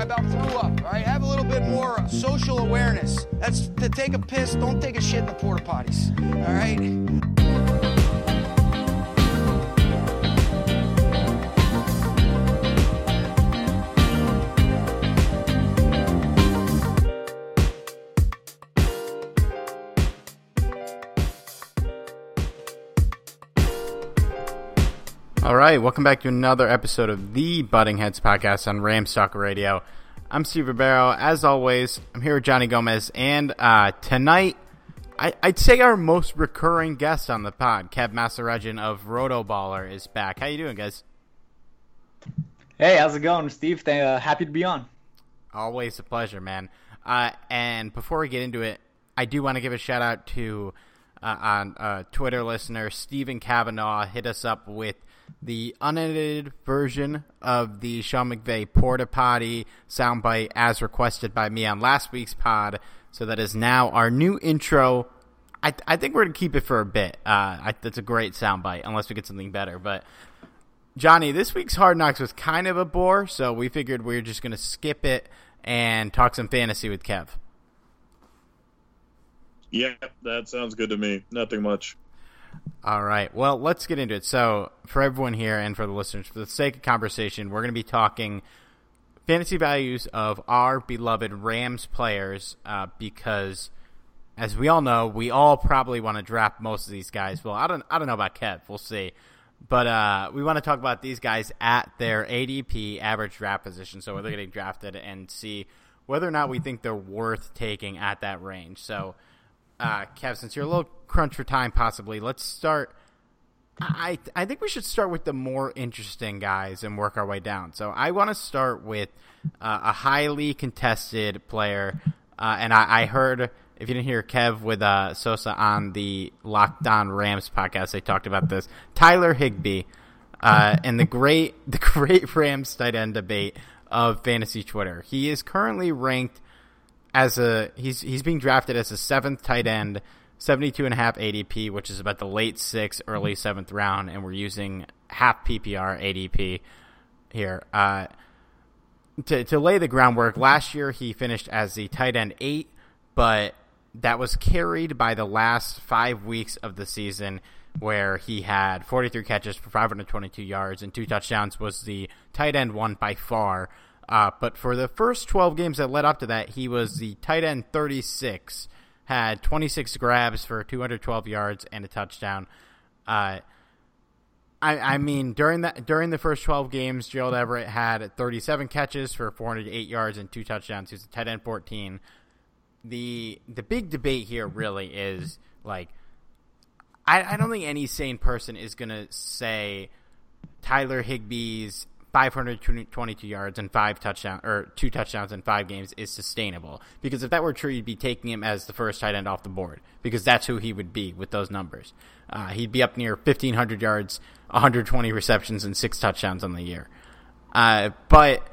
I about threw up. All right, have a little bit more uh, social awareness. That's to take a piss, don't take a shit in the porta potties. All right. Right, welcome back to another episode of the Butting Heads podcast on Rams Talk Radio. I'm Steve Ribeiro. As always, I'm here with Johnny Gomez, and uh, tonight, I, would say our most recurring guest on the pod, Kev Massaregin of Roto Baller, is back. How you doing, guys? Hey, how's it going, Steve? Uh, happy to be on. Always a pleasure, man. Uh, and before we get into it, I do want to give a shout out to uh, on uh, Twitter listener Stephen Kavanaugh. Hit us up with the unedited version of the Sean McVay porta potty soundbite as requested by me on last week's pod. So that is now our new intro. I, I think we're gonna keep it for a bit. Uh, that's a great soundbite, unless we get something better. But Johnny, this week's Hard Knocks was kind of a bore, so we figured we are just gonna skip it and talk some fantasy with Kev. Yeah, that sounds good to me. Nothing much. All right. Well, let's get into it. So, for everyone here and for the listeners, for the sake of conversation, we're going to be talking fantasy values of our beloved Rams players uh, because, as we all know, we all probably want to draft most of these guys. Well, I don't, I don't know about Kev. We'll see. But uh, we want to talk about these guys at their ADP average draft position, so where they're getting drafted, and see whether or not we think they're worth taking at that range. So, uh, Kev, since you're a little crunch for time, possibly, let's start. I I think we should start with the more interesting guys and work our way down. So I want to start with uh, a highly contested player, uh, and I, I, heard if you didn't hear Kev with uh, Sosa on the Locked On Rams podcast, they talked about this. Tyler Higbee uh, and the great the great Rams tight end debate of fantasy Twitter. He is currently ranked as a he's he's being drafted as a seventh tight end 72 and a half ADP, which is about the late sixth, early seventh round, and we're using half PPR ADP here. Uh, to to lay the groundwork, last year he finished as the tight end eight, but that was carried by the last five weeks of the season where he had 43 catches for 522 yards and two touchdowns was the tight end one by far. Uh, but for the first 12 games that led up to that, he was the tight end 36, had 26 grabs for 212 yards and a touchdown. Uh, I, I mean, during that during the first 12 games, Gerald Everett had 37 catches for 408 yards and two touchdowns. He was a tight end 14. The the big debate here really is like I, I don't think any sane person is going to say Tyler Higbee's 522 yards and five touchdowns or two touchdowns in five games is sustainable. Because if that were true, you'd be taking him as the first tight end off the board because that's who he would be with those numbers. Uh, he'd be up near 1,500 yards, 120 receptions, and six touchdowns on the year. Uh, but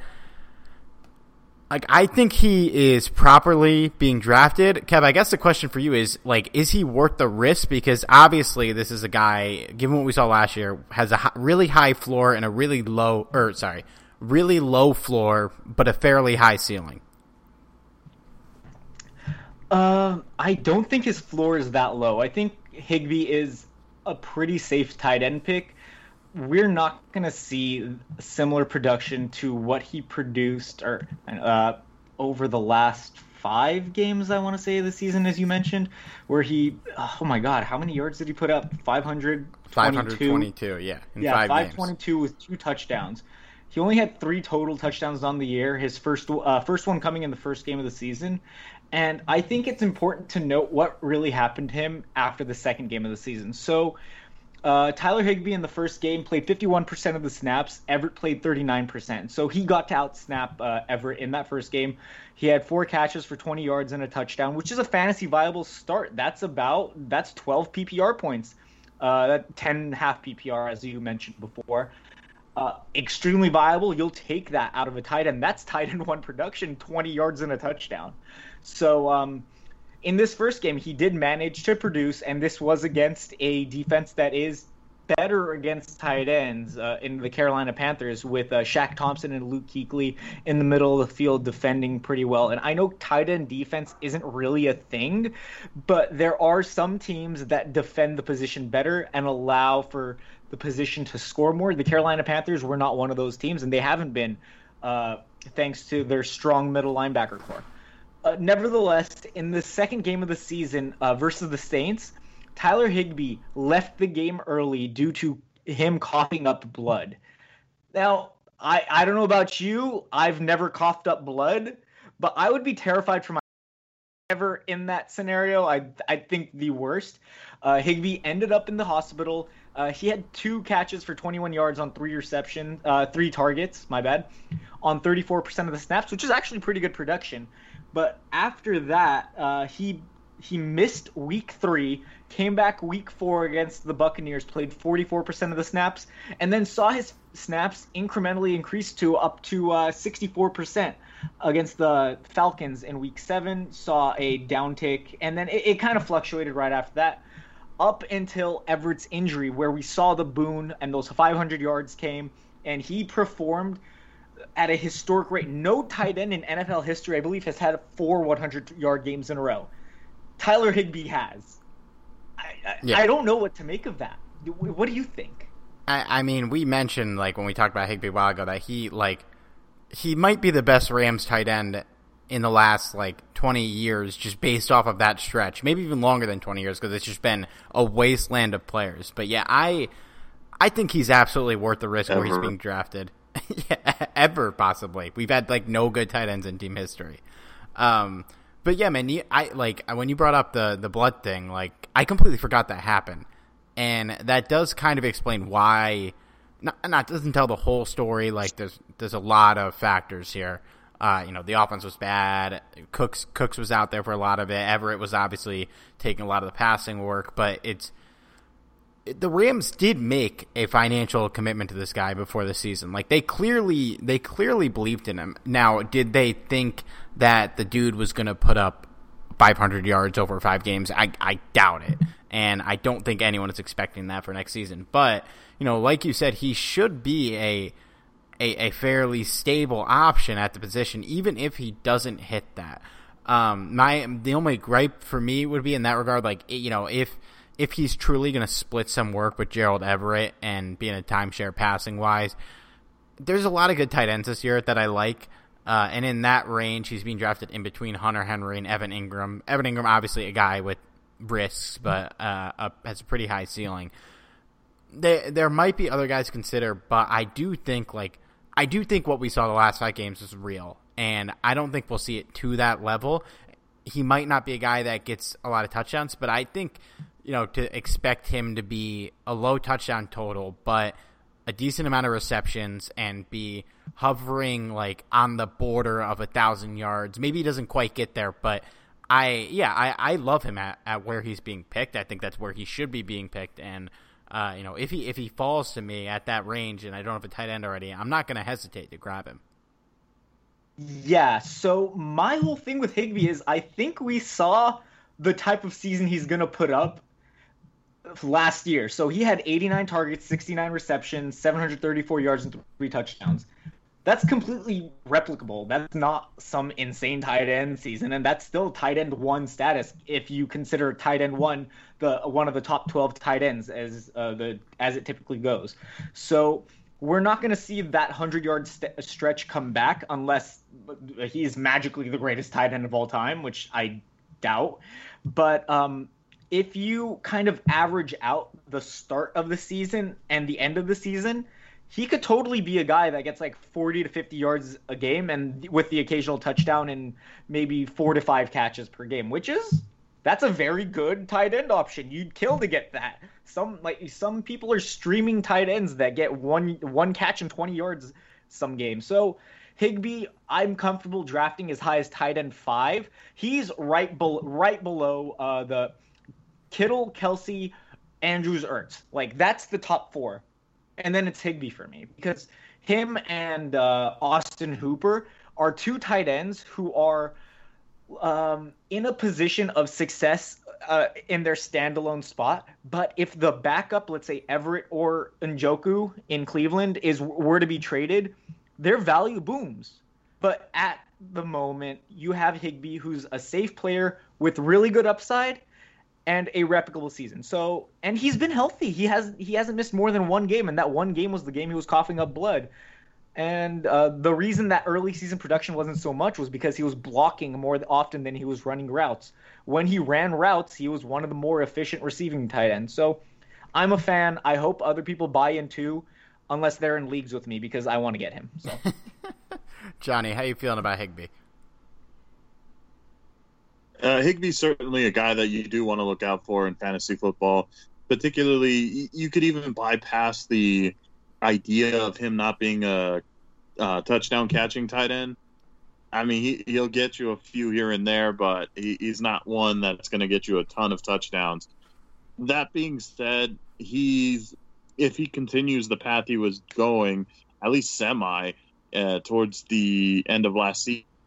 like I think he is properly being drafted. Kev, I guess the question for you is like, is he worth the risk? Because obviously, this is a guy, given what we saw last year, has a really high floor and a really low, or sorry, really low floor, but a fairly high ceiling. Uh, I don't think his floor is that low. I think Higbee is a pretty safe tight end pick we're not going to see similar production to what he produced or uh, over the last five games I want to say the season as you mentioned where he oh my god how many yards did he put up? 522 522 yeah yeah 522 games. with two touchdowns. He only had three total touchdowns on the year his first uh, first one coming in the first game of the season. And I think it's important to note what really happened to him after the second game of the season. So uh, Tyler Higbee in the first game played 51% of the snaps. Everett played 39%. So he got to outsnap uh, Everett in that first game. He had four catches for 20 yards and a touchdown, which is a fantasy viable start. That's about that's 12 PPR points. Uh, that 10 half PPR, as you mentioned before. Uh, extremely viable. You'll take that out of a tight end. That's tight end one production, 20 yards and a touchdown. So um, in this first game, he did manage to produce, and this was against a defense that is better against tight ends uh, in the Carolina Panthers with uh, Shaq Thompson and Luke Kuechly in the middle of the field defending pretty well. And I know tight end defense isn't really a thing, but there are some teams that defend the position better and allow for the position to score more. The Carolina Panthers were not one of those teams, and they haven't been uh, thanks to their strong middle linebacker corps. Uh, nevertheless, in the second game of the season uh, versus the Saints, Tyler Higbee left the game early due to him coughing up blood. Now, I, I don't know about you. I've never coughed up blood, but I would be terrified for my ever in that scenario. I I think the worst. Uh, Higbee ended up in the hospital. Uh, he had two catches for 21 yards on three reception, uh, three targets. My bad, on 34% of the snaps, which is actually pretty good production. But after that, uh, he he missed week three, came back week four against the Buccaneers, played 44% of the snaps, and then saw his snaps incrementally increase to up to uh, 64% against the Falcons in week seven. Saw a downtick, and then it, it kind of fluctuated right after that. Up until Everett's injury, where we saw the boon and those 500 yards came, and he performed at a historic rate. No tight end in NFL history, I believe, has had four 100 yard games in a row. Tyler Higbee has. I, I, yeah. I don't know what to make of that. What do you think? I, I mean, we mentioned like when we talked about Higbee a while ago that he like he might be the best Rams tight end in the last like 20 years just based off of that stretch maybe even longer than 20 years because it's just been a wasteland of players but yeah i i think he's absolutely worth the risk Ever. where he's being drafted yeah, ever possibly. We've had like no good tight ends in team history. Um, but yeah, man, I like when you brought up the the blood thing. Like, I completely forgot that happened, and that does kind of explain why. Not, not doesn't tell the whole story. Like, there's there's a lot of factors here. Uh, you know, the offense was bad. Cooks Cooks was out there for a lot of it. Everett was obviously taking a lot of the passing work, but it's the Rams did make a financial commitment to this guy before the season. Like they clearly they clearly believed in him. Now, did they think that the dude was going to put up 500 yards over five games. I I doubt it, and I don't think anyone is expecting that for next season. But you know, like you said, he should be a a, a fairly stable option at the position, even if he doesn't hit that. Um, my the only gripe for me would be in that regard, like you know, if if he's truly going to split some work with Gerald Everett and be in a timeshare passing wise, there's a lot of good tight ends this year that I like. Uh, and in that range, he's being drafted in between Hunter Henry and Evan Engram. Evan Engram, obviously a guy with risks, but uh, has a pretty high ceiling. There, there might be other guys to consider, but I do think like I do think what we saw the last five games is real, and I don't think we'll see it to that level. He might not be a guy that gets a lot of touchdowns, but I think you know to expect him to be a low touchdown total, but a decent amount of receptions and be hovering like on the border of a thousand yards. Maybe he doesn't quite get there, but I yeah I, I love him at, at where he's being picked. I think that's where he should be being picked. And uh, you know if he if he falls to me at that range and I don't have a tight end already, I'm not going to hesitate to grab him. Yeah. So my whole thing with Higbee is I think we saw the type of season he's going to put up last year. So he had 89 targets, 69 receptions, 734 yards, and three touchdowns. That's completely replicable. That's not some insane tight end season, and that's still tight end one status if you consider tight end one the one of the top 12 tight ends as uh, the as it typically goes. So we're not going to see that 100 yard st- stretch come back unless he's magically the greatest tight end of all time, which I doubt. But um, if you kind of average out the start of the season and the end of the season, he could totally be a guy that gets like 40 to 50 yards a game and with the occasional touchdown and maybe four to five catches per game, which is that's a very good tight end option. You'd kill to get that. Some like some people are streaming tight ends that get one one catch and 20 yards some games. So Higbee, I'm comfortable drafting as high as tight end five. He's right, be- right below uh, the Kittle, Kelsey, Andrews, Ertz. Like that's the top four, and then it's Higbee for me because him and uh, Austin Hooper are two tight ends who are um, in a position of success uh, in their standalone spot. But if the backup, let's say Everett or Njoku in Cleveland, is were to be traded, their value booms. But at the moment, you have Higbee, who's a safe player with really good upside and a replicable season. So, and he's been healthy. He has he hasn't missed more than one game, and that one game was the game he was coughing up blood. And uh, the reason that early season production wasn't so much was because he was blocking more often than he was running routes. When he ran routes, he was one of the more efficient receiving tight ends. So, I'm a fan. I hope other people buy in too, unless they're in leagues with me because I want to get him. So, Johnny, how you feeling about Higbee? Uh, Higbee's certainly a guy that you do want to look out for in fantasy football. Particularly, you could even bypass the idea of him not being a, a touchdown catching tight end. I mean, he, he'll get you a few here and there, but he, he's not one that's going to get you a ton of touchdowns. That being said, he's if he continues the path he was going, at least semi, uh, towards the end of last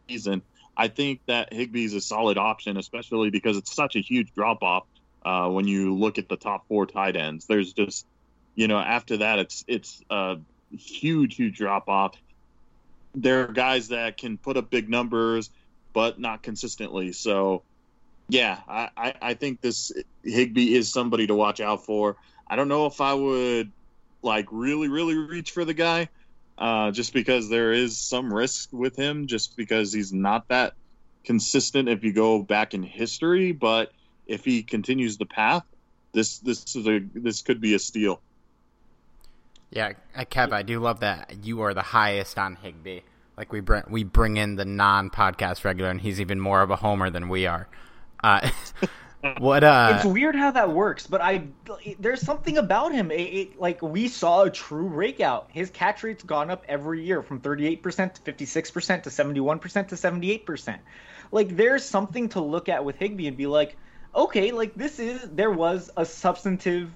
season, I think that Higbee is a solid option, especially because it's such a huge drop off uh, when you look at the top four tight ends. There's just, you know, after that, it's it's a huge, huge drop off. There are guys that can put up big numbers, but not consistently. So, yeah, I, I, I think this Higbee is somebody to watch out for. I don't know if I would like really, really reach for the guy uh, just because there is some risk with him, just because he's not that consistent if you go back in history. But if he continues the path, this this is a this could be a steal. Yeah, uh, Kev, I do love that you are the highest on Higbee. Like we bring we bring in the non-podcast regular, and he's even more of a homer than we are. Uh, what? Uh, it's weird how that works, but I there's something about him. It, it, like we saw a true breakout. His catch rate's gone up every year from 38% to 56% to 71% to 78%. Like there's something to look at with Higbee and be like, okay, like this is there was a substantive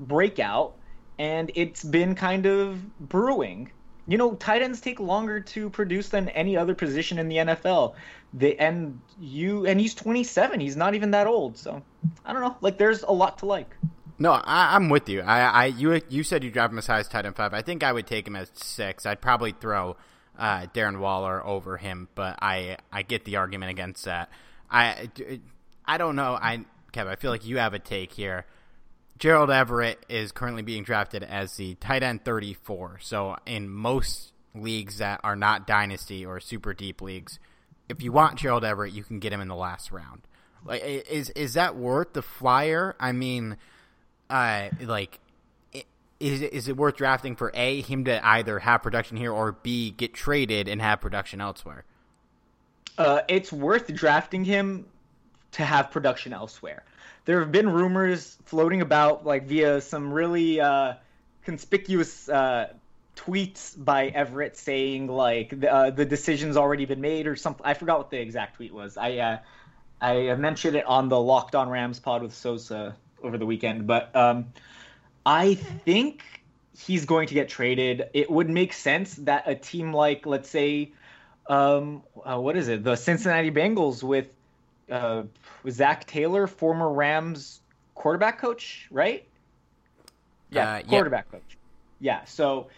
breakout and it's been kind of brewing. You know, tight ends take longer to produce than any other position in the NFL. The and you and he's 27. He's not even that old. So I don't know. Like there's a lot to like. No, I, am with you. I, I, you, you said you drive him as high as tight end five. I think I would take him as six. I'd probably throw uh, Darren Waller over him, but I, I get the argument against that. I, I don't know. I, Kev, I feel like you have a take here. Gerald Everett is currently being drafted as the tight end 34. So in most leagues that are not dynasty or super deep leagues, if you want Gerald Everett, you can get him in the last round. Like, is is that worth the flyer? I mean, uh, like, is is it worth drafting for a him to either have production here or b get traded and have production elsewhere? Uh, it's worth drafting him to have production elsewhere there have been rumors floating about like via some really uh, conspicuous uh, tweets by Everett saying like the, uh, the decision's already been made or something. I forgot what the exact tweet was. I uh, I mentioned it on the Locked On Rams pod with Sosa over the weekend, but um, I think he's going to get traded. It would make sense that a team like let's say um, uh, what is it, the Cincinnati Bengals with uh, Zac Taylor, former Rams quarterback coach, right? Yeah, uh, quarterback yeah. coach. Yeah, so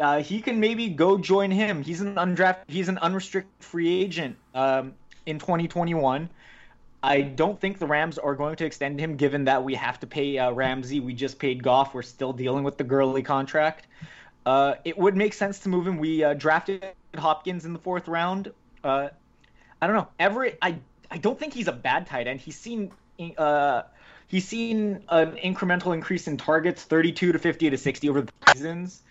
uh, he can maybe go join him. He's an undrafted, he's an unrestricted free agent um, in 2021. I don't think the Rams are going to extend him, given that we have to pay uh, Ramsey. We just paid Goff. We're still dealing with the Gurley contract. Uh, it would make sense to move him. We uh, drafted Hopkins in the fourth round. Uh, I don't know. Everett, I I don't think he's a bad tight end. He's seen uh, he's seen an incremental increase in targets, 32 to 50 to 60 over the seasons.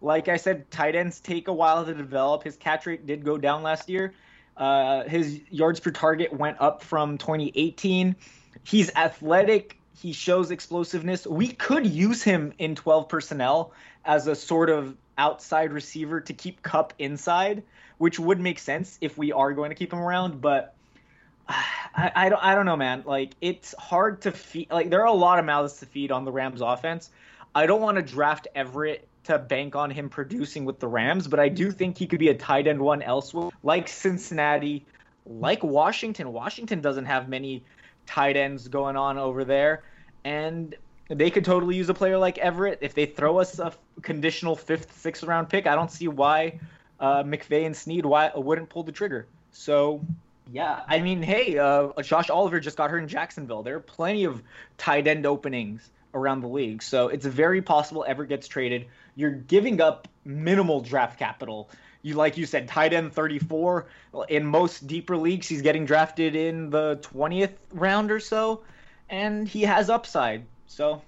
Like I said, tight ends take a while to develop. His catch rate did go down last year. Uh, his yards per target went up from 2018. He's athletic. He shows explosiveness. We could use him in 12 personnel as a sort of outside receiver to keep Kupp inside, which would make sense if we are going to keep him around. But I, I, don't I don't know, man. Like it's hard to feed. Like there are a lot of mouths to feed on the Rams offense. I don't want to draft Everett to bank on him producing with the Rams, but I do think he could be a tight end one elsewhere, like Cincinnati, like Washington. Washington doesn't have many tight ends going on over there, and they could totally use a player like Everett if they throw us a conditional fifth, sixth round pick. I don't see why uh, McVay and Snead why wouldn't pull the trigger. So yeah, I mean, hey, uh, Josh Oliver just got hurt in Jacksonville. There are plenty of tight end openings around the league, so it's very possible ever gets traded. You're giving up minimal draft capital. You like you said, tight end 34. In most deeper leagues, he's getting drafted in the 20th round or so, and he has upside. So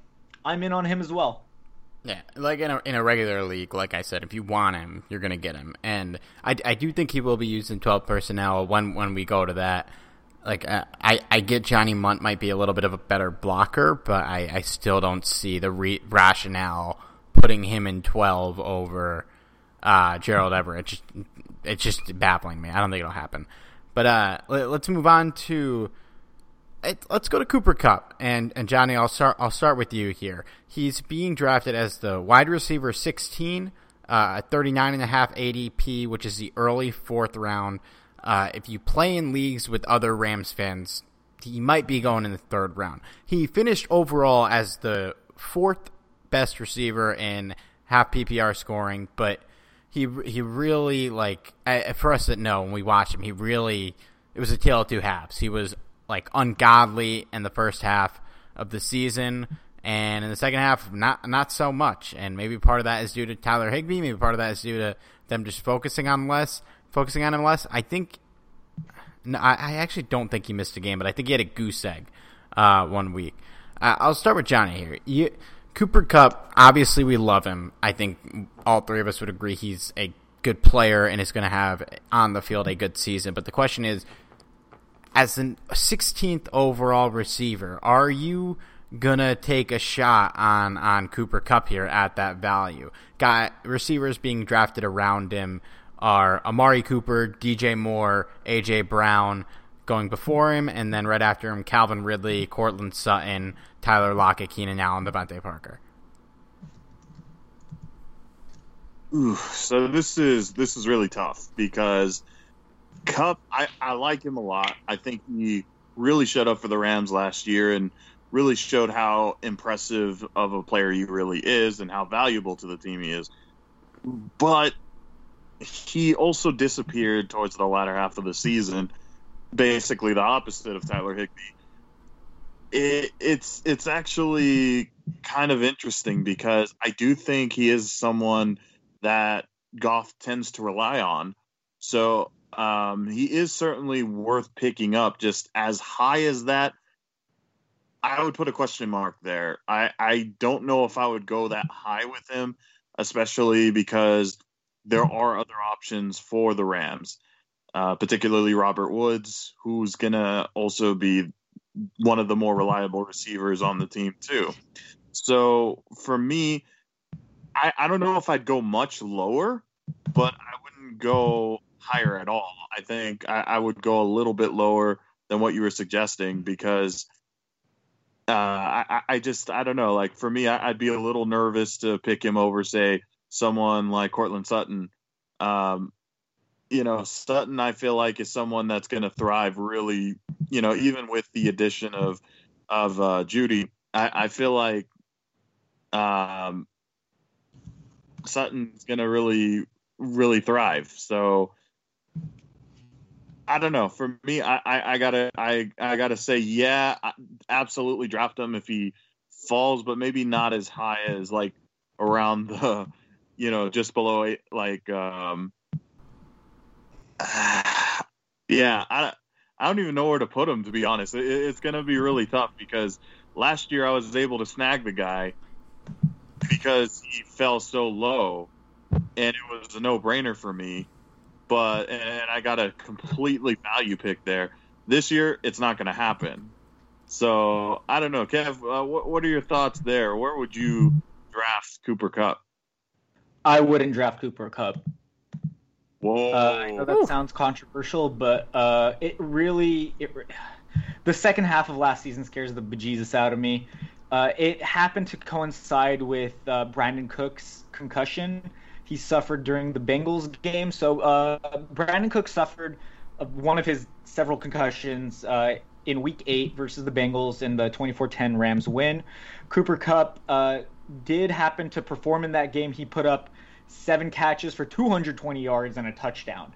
I'm in on him as well. Yeah, like in a in a regular league, like I said, if you want him, you're gonna get him, and I, I do think he will be used in twelve personnel when when we go to that. Like uh, I I get Johnny Mundt might be a little bit of a better blocker, but I, I still don't see the re- rationale putting him in twelve over uh, Gerald Everett. It's just, it's just baffling me. I don't think it'll happen. But uh, let, let's move on to let's go to Cooper Kupp and and Johnny. I'll start. I'll start with you here. He's being drafted as the wide receiver 16, uh, 39 and a half ADP, which is the early fourth round. Uh, if you play in leagues with other Rams fans, he might be going in the third round. He finished overall as the fourth best receiver in half PPR scoring, but he he really like for us that know when we watch him, he really it was a tale of two halves. He was like ungodly in the first half of the season, and in the second half, not not so much. And maybe part of that is due to Tyler Higbee. Maybe part of that is due to them just focusing on less, focusing on him less. I think. No, I, I actually don't think he missed a game, but I think he had a goose egg uh, one week. Uh, I'll start with Johnny here. You, Cooper Kupp, obviously we love him. I think all three of us would agree he's a good player and is going to have on the field a good season. But the question is, as a 16th overall receiver, are you gonna take a shot on on Cooper Kupp here at that value? Got receivers being drafted around him are Amari Cooper, DJ Moore, AJ Brown going before him, and then right after him, Calvin Ridley, Courtland Sutton, Tyler Lockett, Keenan Allen, DeVante Parker. Ooh, so this is this is really tough because Kupp, I, I like him a lot. I think he really showed up for the Rams last year and really showed how impressive of a player he really is and how valuable to the team he is. But he also disappeared towards the latter half of the season, basically the opposite of Tyler Higbee. It, it's it's actually kind of interesting because I do think he is someone that Goff tends to rely on. So um, he is certainly worth picking up. Just as high as that, I would put a question mark there. I, I don't know if I would go that high with him, especially because there are other options for the Rams, uh, particularly Robert Woods, who's going to also be one of the more reliable receivers on the team, too. So for me, I, I don't know if I'd go much lower, but I wouldn't go higher at all. I think I, I would go a little bit lower than what you were suggesting because uh, I, I just I don't know. Like for me, I, would be a little nervous to pick him over, say, someone like Courtland Sutton. Um, you know, Sutton, I feel like is someone that's going to thrive really. You know, even with the addition of of uh, Jeudy, I, I feel like um, Sutton's going to really really thrive. So I don't know. For me, I, I, I, gotta I, I gotta say, yeah, absolutely draft him if he falls, but maybe not as high as like around the, you know, just below eight, like, um, yeah, I I don't even know where to put him to be honest. It, it's gonna be really tough because last year I was able to snag the guy because he fell so low, and it was a no brainer for me but and I got a completely value pick there. This year, it's not going to happen. So I don't know, Kev. Uh, what, what are your thoughts there? Where would you draft Cooper Kupp? I wouldn't draft Cooper Kupp. Whoa! Uh, I know that Ooh. sounds controversial, but uh, it really it, the second half of last season scares the bejesus out of me. Uh, it happened to coincide with uh, Brandin Cooks' concussion, he suffered during the Bengals game. So uh, Brandin Cook suffered uh, one of his several concussions uh, in Week Eight versus the Bengals in the 24-10 Rams win. Cooper Kupp uh, did happen to perform in that game. He put up seven catches for 220 yards and a touchdown.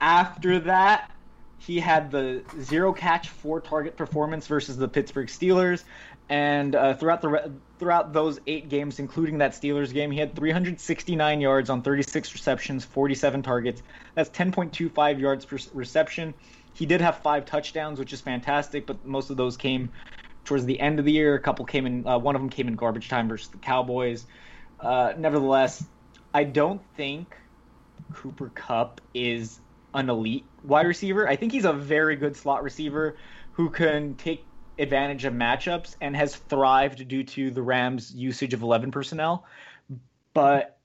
After that, he had the zero catch, four target performance versus the Pittsburgh Steelers, and uh, throughout the throughout those eight games, including that Steelers game, he had 369 yards on 36 receptions, 47 targets. That's 10.25 yards per reception. He did have five touchdowns, which is fantastic, but most of those came towards the end of the year. A couple came in. Uh, one of them came in garbage time versus the Cowboys. Uh, nevertheless, I don't think Cooper Kupp is an elite wide receiver. I think he's a very good slot receiver who can take advantage of matchups and has thrived due to the Rams' usage of 11 personnel. But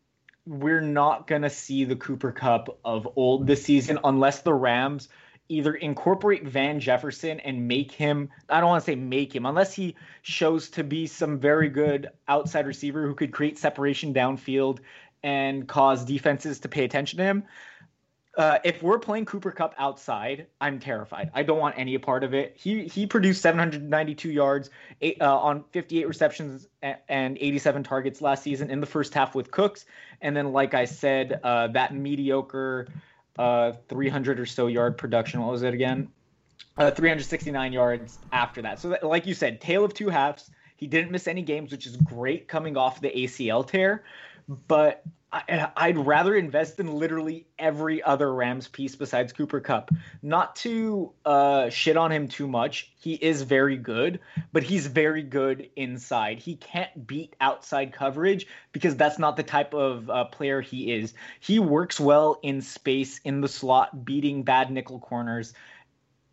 we're not going to see the Cooper Kupp of old this season unless the Rams either incorporate Van Jefferson and make him I don't want to say make him unless he shows to be some very good outside receiver who could create separation downfield and cause defenses to pay attention to him. Uh, if we're playing Cooper Kupp outside, I'm terrified. I don't want any part of it. He he produced 792 yards eight, uh, on 58 receptions and 87 targets last season in the first half with Cooks, and then like I said, uh, that mediocre uh, 300 or so yard production. What was it again? Uh, 369 yards after that. So that, like you said, tale of two halves. He didn't miss any games, which is great coming off the ACL tear. But I, would rather invest in literally every other Rams piece besides Cooper Kupp. Not to uh, shit on him too much. He is very good, but he's very good inside. He can't beat outside coverage because that's not the type of uh, player he is. He works well in space, in the slot, beating bad nickel corners.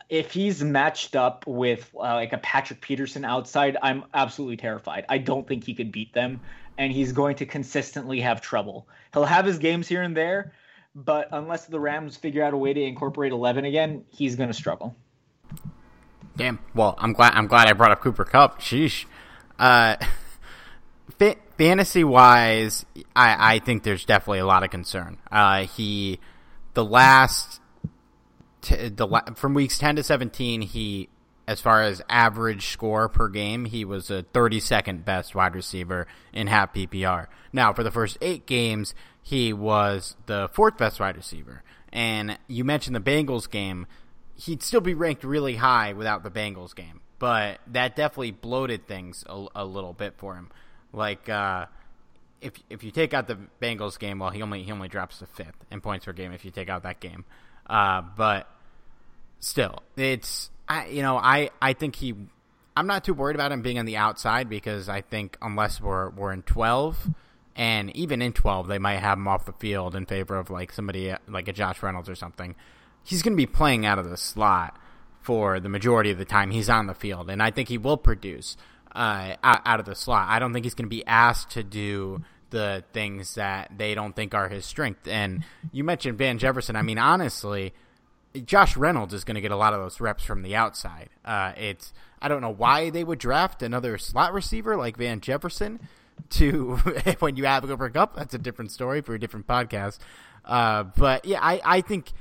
If he's matched up with uh, like a Patrick Peterson outside, I'm absolutely terrified. I don't think he could beat them and he's going to consistently have trouble. He'll have his games here and there, but unless the Rams figure out a way to incorporate 11 again, he's going to struggle. Damn. Well, I'm glad I'm glad I brought up Cooper Kupp. Sheesh. Uh, fantasy wise, I, I think there's definitely a lot of concern. Uh, he, the last, t- the from weeks ten to seventeen, he, as far as average score per game, he was a 32nd best wide receiver in half PPR. Now, for the first eight games, he was the fourth best wide receiver. And you mentioned the Bengals game, he'd still be ranked really high without the Bengals game, but that definitely bloated things a, a little bit for him. Like uh, if if you take out the Bengals game, well, he only he only drops to fifth in points per game if you take out that game. Uh, but still, it's I you know I I think he I'm not too worried about him being on the outside because I think unless we're we're in twelve. And even in 12, they might have him off the field in favor of like somebody like a Josh Reynolds or something. He's going to be playing out of the slot for the majority of the time he's on the field, and I think he will produce uh, out, of the slot. I don't think he's going to be asked to do the things that they don't think are his strength. And you mentioned Van Jefferson. I mean, honestly, Josh Reynolds is going to get a lot of those reps from the outside. Uh, it's I don't know why they would draft another slot receiver like Van Jefferson to when you have Cooper Kupp. That's a different story for a different podcast. Uh, but yeah, I, I think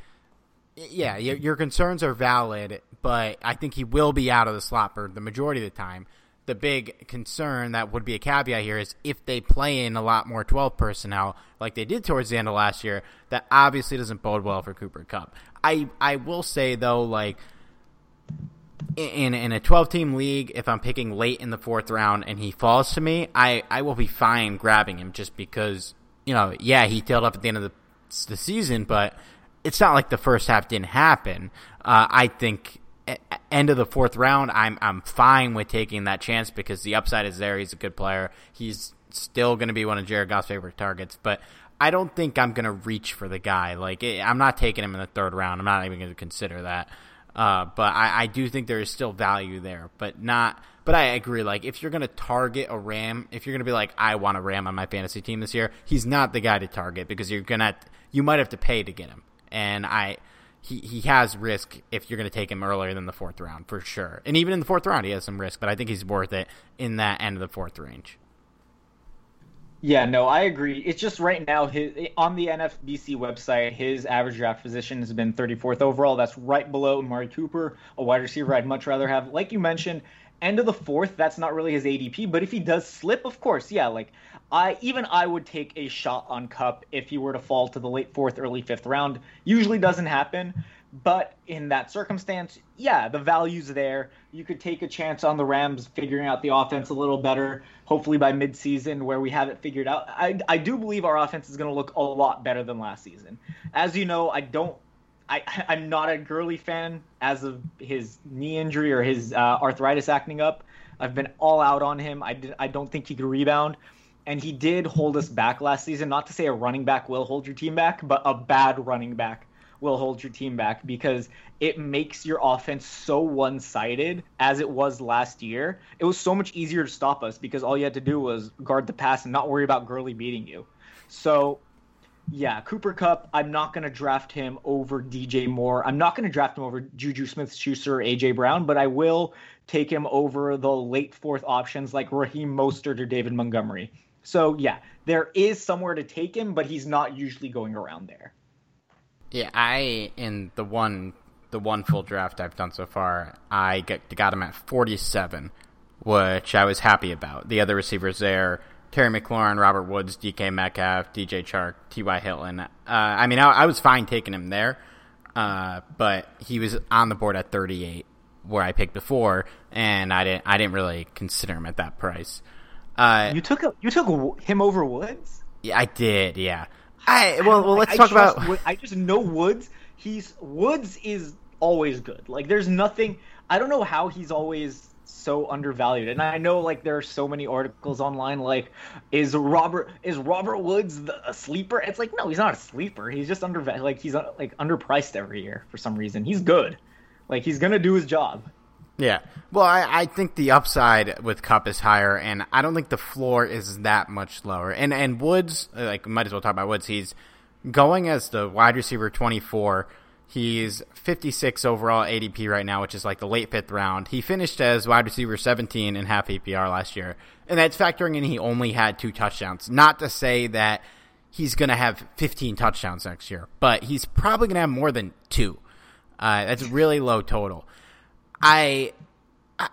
yeah, your, your concerns are valid, but I think he will be out of the slot for the majority of the time the big concern that would be a caveat here is if they play in a lot more 12 personnel like they did towards the end of last year, that obviously doesn't bode well for Cooper Kupp. I I will say though, like in in a 12 team league, if I'm picking late in the fourth round and he falls to me, I I will be fine grabbing him just because you know yeah he tailed up at the end of the the season, but it's not like the first half didn't happen. Uh, I think end of the fourth round, I'm I'm fine with taking that chance because the upside is there. He's a good player. He's still going to be one of Jared Goff's favorite targets, but I don't think I'm going to reach for the guy. Like I'm not taking him in the third round. I'm not even going to consider that. Uh, but I, I do think there is still value there, but not. But I agree. Like if you're going to target a Ram, if you're going to be like, I want a Ram on my fantasy team this year, he's not the guy to target because you're gonna you might have to pay to get him. And I he, he has risk if you're going to take him earlier than the fourth round for sure. And even in the fourth round, he has some risk, but I think he's worth it in that end of the fourth range. Yeah, no, I agree. It's just right now his on the NFBC website, his average draft position has been 34th overall. That's right below Amari Cooper, a wide receiver I'd much rather have. Like you mentioned, end of the fourth, that's not really his ADP. But if he does slip, of course, yeah, like I even I would take a shot on Kupp if he were to fall to the late fourth, early fifth round. Usually doesn't happen, but in that circumstance, yeah, the value's there. You could take a chance on the Rams figuring out the offense a little better, hopefully by midseason where we have it figured out. I, I do believe our offense is going to look a lot better than last season. As you know, I don't I, I'm not a Gurley fan as of his knee injury or his uh, arthritis acting up. I've been all out on him. I, did, I don't think he could rebound and he did hold us back last season. Not to say a running back will hold your team back, but a bad running back will hold your team back because it makes your offense so one sided as it was last year. It was so much easier to stop us because all you had to do was guard the pass and not worry about Gurley beating you. So, yeah, Cooper Kupp, I'm not going to draft him over DJ Moore. I'm not going to draft him over Juju Smith Schuster or AJ Brown, but I will take him over the late fourth options like Raheem Mostert or David Montgomery. So yeah, there is somewhere to take him, but he's not usually going around there. Yeah, I in the one the one full draft I've done so far, I got, got him at 47, which I was happy about. The other receivers there, Terry McLaurin, Robert Woods, DK Metcalf, DJ Chark, T.Y. Hilton. Uh, I mean, I, I, was fine taking him there, uh, but he was on the board at 38, where I picked before, and I didn't I didn't really consider him at that price. Uh, you took a, you took him over Woods. Yeah, I did. Yeah. I well, well let's I talk about. I just know Woods. He's Woods is always good. Like there's nothing. I don't know how he's always so undervalued. And I know like there are so many articles online like is Robert is Robert Woods the, a sleeper? It's like no, he's not a sleeper. He's just under like he's uh, like underpriced every year for some reason. He's good. Like he's going to do his job. Yeah. Well, I, I think the upside with Kupp is higher, and I don't think the floor is that much lower. And and Woods, like, might as well talk about Woods. He's going as the wide receiver 24. He's 56 overall ADP right now, which is like the late fifth round. He finished as wide receiver 17 in half PPR last year, and that's factoring in he only had two touchdowns. Not to say that he's going to have 15 touchdowns next year, but he's probably going to have more than two. Uh, that's really low total. I,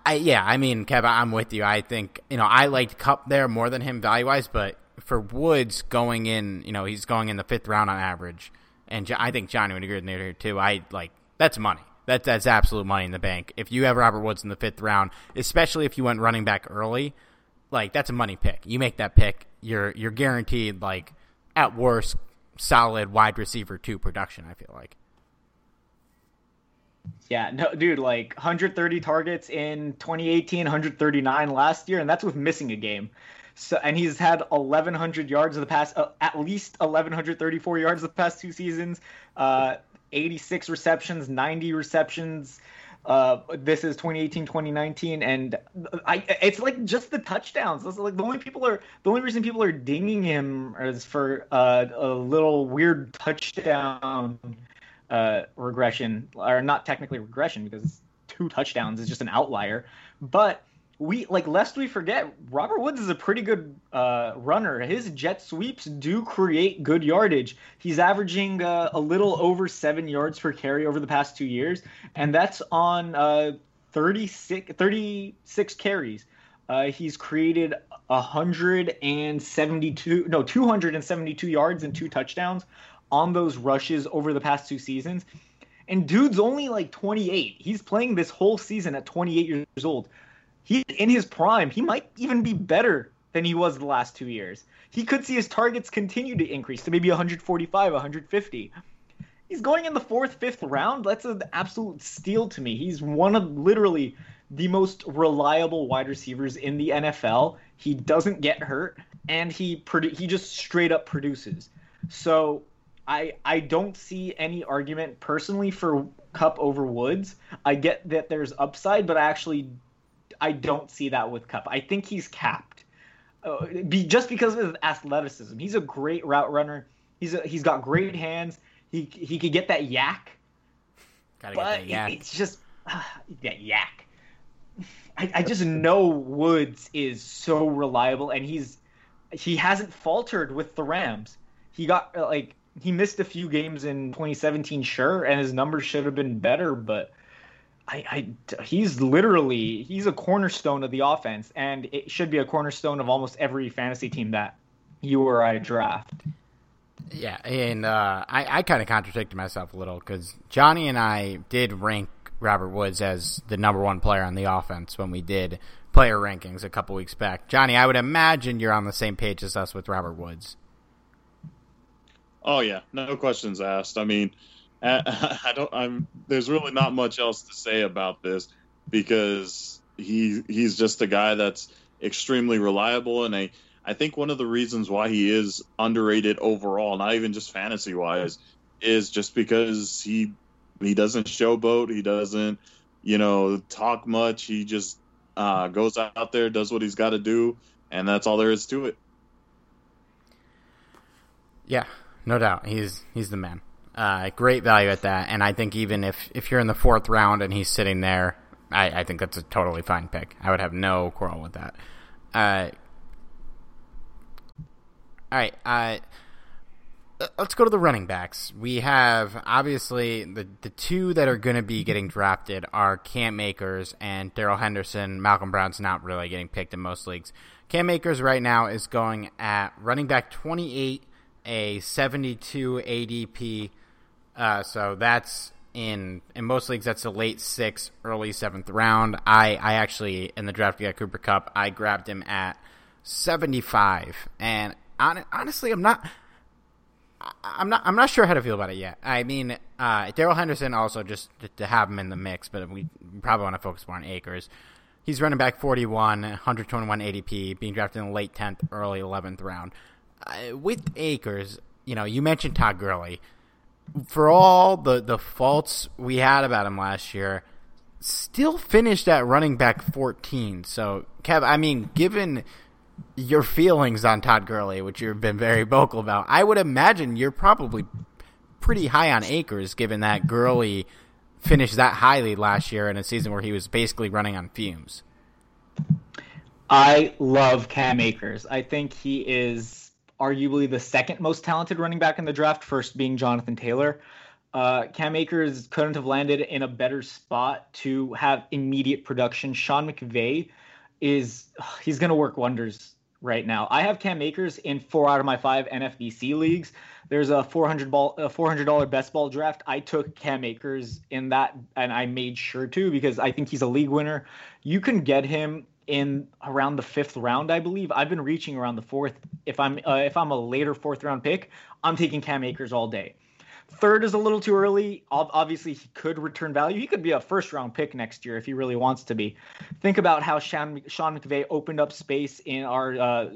I, yeah, I mean, Kev, I'm with you. I think you know I liked Kupp there more than him value wise, but for Woods going in, you know, he's going in the fifth round on average and I think Johnny would agree with me here too. I like that's money. That that's absolute money in the bank. If you have Robert Woods in the fifth round, especially if you went running back early, like that's a money pick. You make that pick, you're you're guaranteed like at worst solid wide receiver two production. I feel like. Yeah, no, dude, like 130 targets in 2018, 139 last year, and that's with missing a game. So and he's had 1100 yards of the past uh, at least 1134 yards of the past two seasons. Uh, 86 receptions, 90 receptions. Uh, this is 2018, 2019, and I it's like just the touchdowns. It's like the only people are the only reason people are dinging him is for uh, a little weird touchdown uh, regression, or not technically regression because two touchdowns is just an outlier, but we like lest we forget Robert Woods is a pretty good uh, runner. His jet sweeps do create good yardage. He's averaging uh, a little over seven yards per carry over the past two years, and that's on uh, 36, 36 carries. Uh, he's created 172 no 272 yards and two touchdowns on those rushes over the past two seasons. And dude's only like 28. He's playing this whole season at 28 years old he in his prime, he might even be better than he was the last two years. He could see his targets continue to increase to maybe 145, 150. He's going in the fourth, fifth round. That's an absolute steal to me. He's one of literally the most reliable wide receivers in the NFL. He doesn't get hurt, and he produ- he just straight up produces. So I I don't see any argument personally for Kupp over Woods. I get that there's upside, but I actually I don't see that with Kupp. I think he's capped, uh, be, just because of his athleticism. He's a great route runner. He's a, he's got great hands. He he could get that YAC. Gotta but get that YAC. it's just uh, that YAC. I, I just know Woods is so reliable, and he's he hasn't faltered with the Rams. He got like he missed a few games in 2017, sure, and his numbers should have been better, but I, I, he's literally he's a cornerstone of the offense, and it should be a cornerstone of almost every fantasy team that you or I draft. Yeah, and uh, I, I kind of contradicted myself a little because Johnny and I did rank Robert Woods as the number one player on the offense when we did player rankings a couple weeks back. Johnny, I would imagine you're on the same page as us with Robert Woods. Oh yeah, no questions asked. I mean, I don't. I'm. There's really not much else to say about this because he he's just a guy that's extremely reliable, and I I think one of the reasons why he is underrated overall, not even just fantasy wise, is just because he he doesn't showboat, he doesn't you know talk much. He just uh, goes out there, does what he's got to do, and that's all there is to it. Yeah, no doubt. He's he's the man. Uh, great value at that, and I think even if if you're in the fourth round and he's sitting there, I, I think that's a totally fine pick. I would have no quarrel with that. Uh, all right, uh, let's go to the running backs. We have obviously the the two that are going to be getting drafted are Cam Akers and Darrell Henderson. Malcolm Brown's not really getting picked in most leagues. Cam Akers right now is going at running back 28, a 72 ADP uh, so that's in in most leagues that's a late sixth, early seventh round. I I actually in the draft got Cooper Kupp. I grabbed him at seventy five, and on, honestly, I'm not. I'm not. I'm not sure how to feel about it yet. I mean, uh, Darrell Henderson also just to, to, have him in the mix, but we probably want to focus more on Akers. He's running back 41, 121 ADP, being drafted in the late 10th, early 11th round. Uh, with Akers, you know, you mentioned Todd Gurley for all the, the faults we had about him last year, still finished at running back 14. So, Kev, I mean, given your feelings on Todd Gurley, which you've been very vocal about, I would imagine you're probably pretty high on Akers, given that Gurley finished that highly last year in a season where he was basically running on fumes. I love Cam Akers. I think he is arguably the second most talented running back in the draft, first being Jonathan Taylor. Uh, Cam Akers couldn't have landed in a better spot to have immediate production. Sean McVay is he's going to work wonders right now. I have Cam Akers in four out of my five NFBC leagues. There's a 400 ball, a 400 dollar best ball draft. I took Cam Akers in that, and I made sure to because I think he's a league winner. You can get him in around the fifth round, I believe. I've been reaching around the fourth. If I'm uh, if I'm a later fourth round pick, I'm taking Cam Akers all day. Third is a little too early. Obviously, he could return value. He could be a first round pick next year if he really wants to be. Think about how Sean, Sean McVay opened up space in our uh,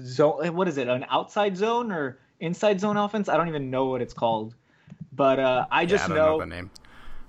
zone. What is it? An outside zone or inside zone offense? I don't even know what it's called. But uh, I just yeah, I know, know the name.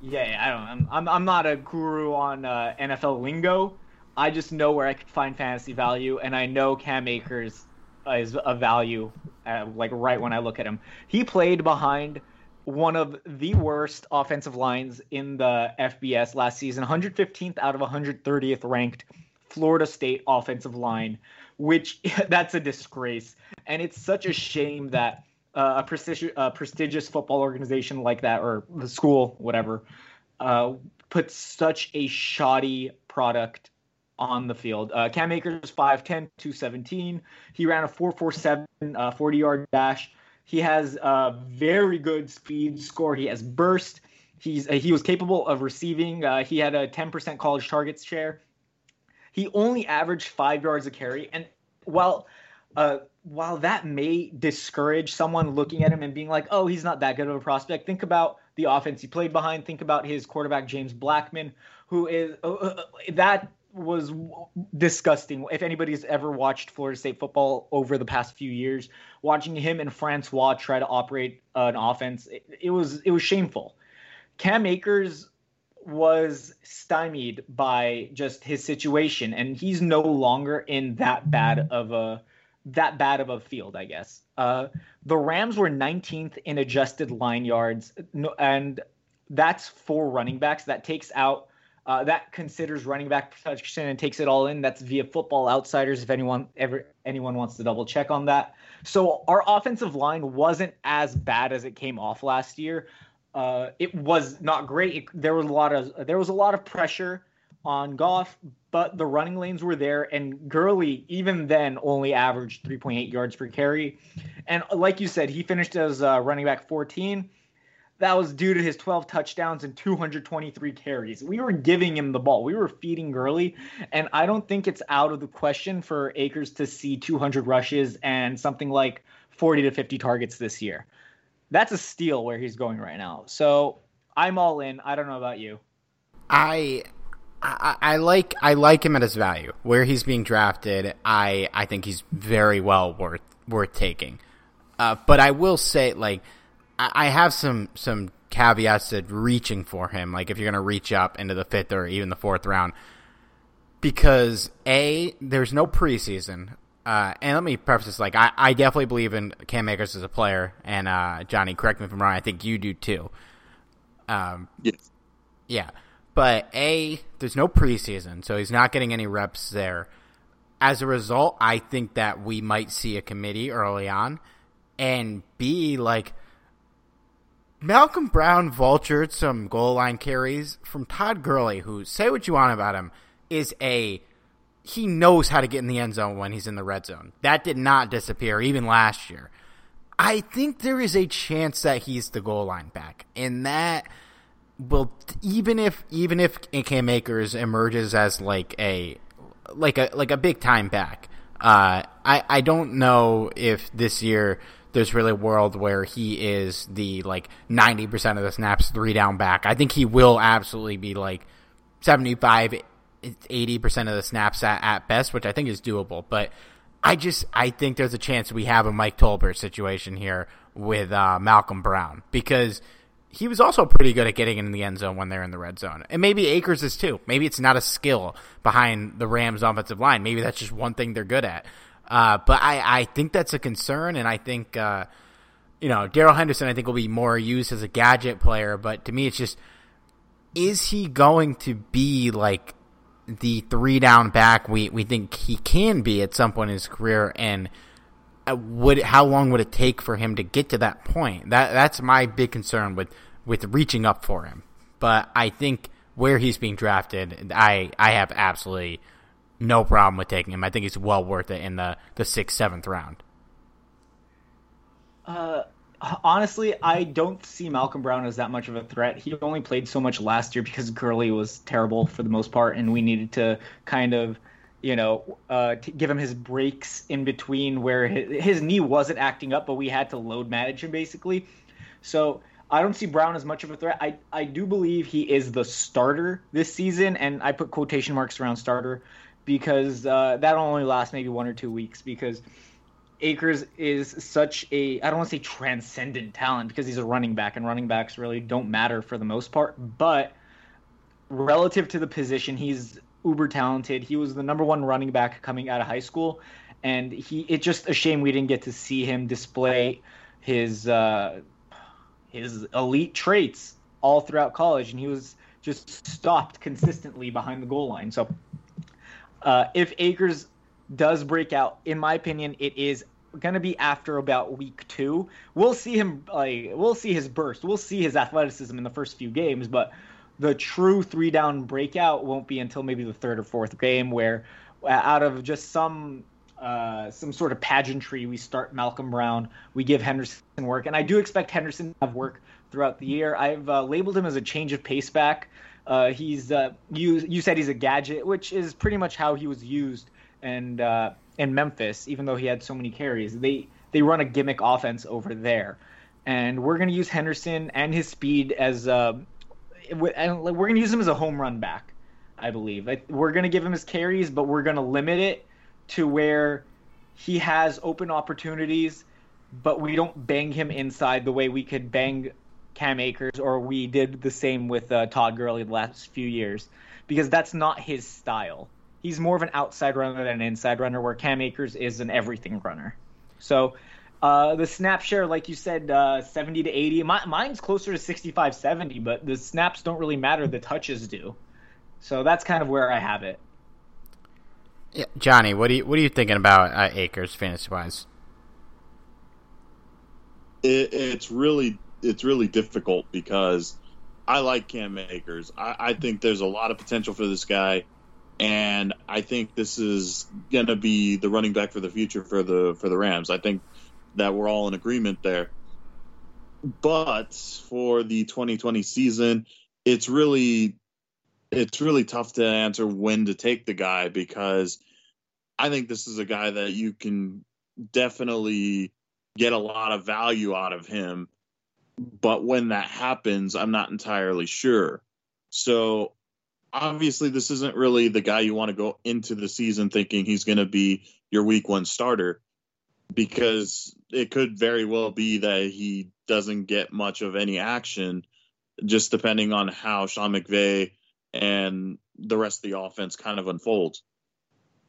Yeah, I don't. I'm I'm not a guru on uh, NFL lingo. I just know where I could find fantasy value, and I know Cam Akers is a value, uh, like right when I look at him. He played behind one of the worst offensive lines in the FBS last season, 115th out of 130th ranked Florida State offensive line, which that's a disgrace. And it's such a shame that uh, a prestigious, uh, prestigious football organization like that, or the school, whatever, uh, puts such a shoddy product on the field. Uh, Cam Akers 5'10, 217. He ran a 4.47 40 yard dash. He has a very good speed score. He has burst. He's uh, he was capable of receiving. Uh, he had a 10% college targets share. He only averaged five yards a carry, and while uh, while that may discourage someone looking at him and being like, "Oh, he's not that good of a prospect," think about the offense he played behind. Think about his quarterback James Blackman, who is uh, uh that was disgusting. If anybody's ever watched Florida State football over the past few years, watching him and Francois try to operate an offense, it, it was it was shameful. Cam Akers was stymied by just his situation, and he's no longer in that bad of a that bad of a field, I guess. Uh, the Rams were 19th in adjusted line yards, and that's for running backs. That takes out uh, that considers running back protection and takes it all in. That's via Football Outsiders. If anyone ever anyone wants to double check on that. So our offensive line wasn't as bad as it came off last year. Uh, it was not great. It, there was a lot of there was a lot of pressure on Goff, but the running lanes were there, and Gurley even then only averaged 3.8 yards per carry. And like you said, he finished as uh, running back 14 that was due to his 12 touchdowns and 223 carries. We were giving him the ball. We were feeding Gurley, and I don't think it's out of the question for Akers to see 200 rushes and something like 40 to 50 targets this year. That's a steal where he's going right now. So I'm all in. I don't know about you. I I, I, like I like him at his value where he's being drafted. I I think he's very well worth worth taking. Uh, but I will say like I have some some caveats to reaching for him. Like if you're going to reach up into the fifth or even the fourth round, because a there's no preseason. Uh, and let me preface this: like I, I definitely believe in Cam Akers as a player, and uh, Johnny, correct me if I'm wrong. I think you do too. Um, yes. Yeah, but a there's no preseason, so he's not getting any reps there. As a result, I think that we might see a committee early on, and b like Malcolm Brown vultured some goal line carries from Todd Gurley, who say what you want about him, is a he knows how to get in the end zone when he's in the red zone. That did not disappear even last year. I think there is a chance that he's the goal line back, and that will even if even if Cam Akers emerges as like a like a like a big time back. Uh, I I don't know if this year there's really a world where he is the like 90% of the snaps three down back. I think he will absolutely be like 75 80% of the snaps at, at best, which I think is doable, but I just I think there's a chance we have a Mike Tolbert situation here with uh, Malcolm Brown because he was also pretty good at getting in the end zone when they're in the red zone. And maybe Akers is too. Maybe it's not a skill behind the Rams offensive line. Maybe that's just one thing they're good at. Uh, but I, I think that's a concern, and I think uh, you know, Darrell Henderson, I think, will be more used as a gadget player, but to me, it's just is he going to be like the three down back we, we think he can be at some point in his career? And uh, would how long would it take for him to get to that point? That that's my big concern with with reaching up for him. But I think where he's being drafted, I I have absolutely no problem with taking him. I think he's well worth it in the the sixth seventh round. Uh, honestly, I don't see Malcolm Brown as that much of a threat. He only played so much last year because Gurley was terrible for the most part, and we needed to kind of, you know, uh, give him his breaks in between where his, his, knee wasn't acting up, but we had to load manage him basically. So I don't see Brown as much of a threat. I I do believe he is the starter this season, and I put quotation marks around starter because uh, that'll only last maybe one or two weeks because Akers is such a I don't want to say transcendent talent because he's a running back and running backs really don't matter for the most part, but relative to the position, he's uber talented. He was the number one running back coming out of high school, and he it's just a shame we didn't get to see him display his uh, his elite traits all throughout college, and he was just stopped consistently behind the goal line. So, uh, if Akers does break out, in my opinion, it is to be after about week two. We'll see him like we'll see his burst. We'll see his athleticism in the first few games, but the true three down breakout won't be until maybe the third or fourth game, where uh, out of just some uh, some sort of pageantry, we start Malcolm Brown, we give Henderson work, and I do expect Henderson to have work throughout the year. I've uh, labeled him as a change of pace back. Uh, he's uh, you you said he's a gadget, which is pretty much how he was used and uh, in Memphis, even though he had so many carries, they they run a gimmick offense over there, and we're to use Henderson and his speed as uh, and we're to use him as a home run back, I believe. We're going to give him his carries, but we're going to limit it to where he has open opportunities, but we don't bang him inside the way we could bang Cam Akers or we did the same with uh, Todd Gurley the last few years, because that's not his style he's more of an outside runner than an inside runner, where Cam Akers is an everything runner. So uh, the snap share, like you said, uh, 70 to 80. My, mine's closer to 65, 70, but the snaps don't really matter. The touches do. So that's kind of where I have it. Yeah, Johnny, what do you what are you thinking about uh, Akers fantasy wise? It, it's really it's really difficult because I like Cam Akers. I, I think there's a lot of potential for this guy and I think this is going to be the running back for the future for the for the Rams. I think that we're all in agreement there. But for the 2020 season, it's really it's really tough to answer when to take the guy because I think this is a guy that you can definitely get a lot of value out of him. But when that happens, I'm not entirely sure. So obviously this isn't really the guy you want to go into the season thinking he's going to be your week one starter because it could very well be that he doesn't get much of any action just depending on how Sean McVay and the rest of the offense kind of unfolds.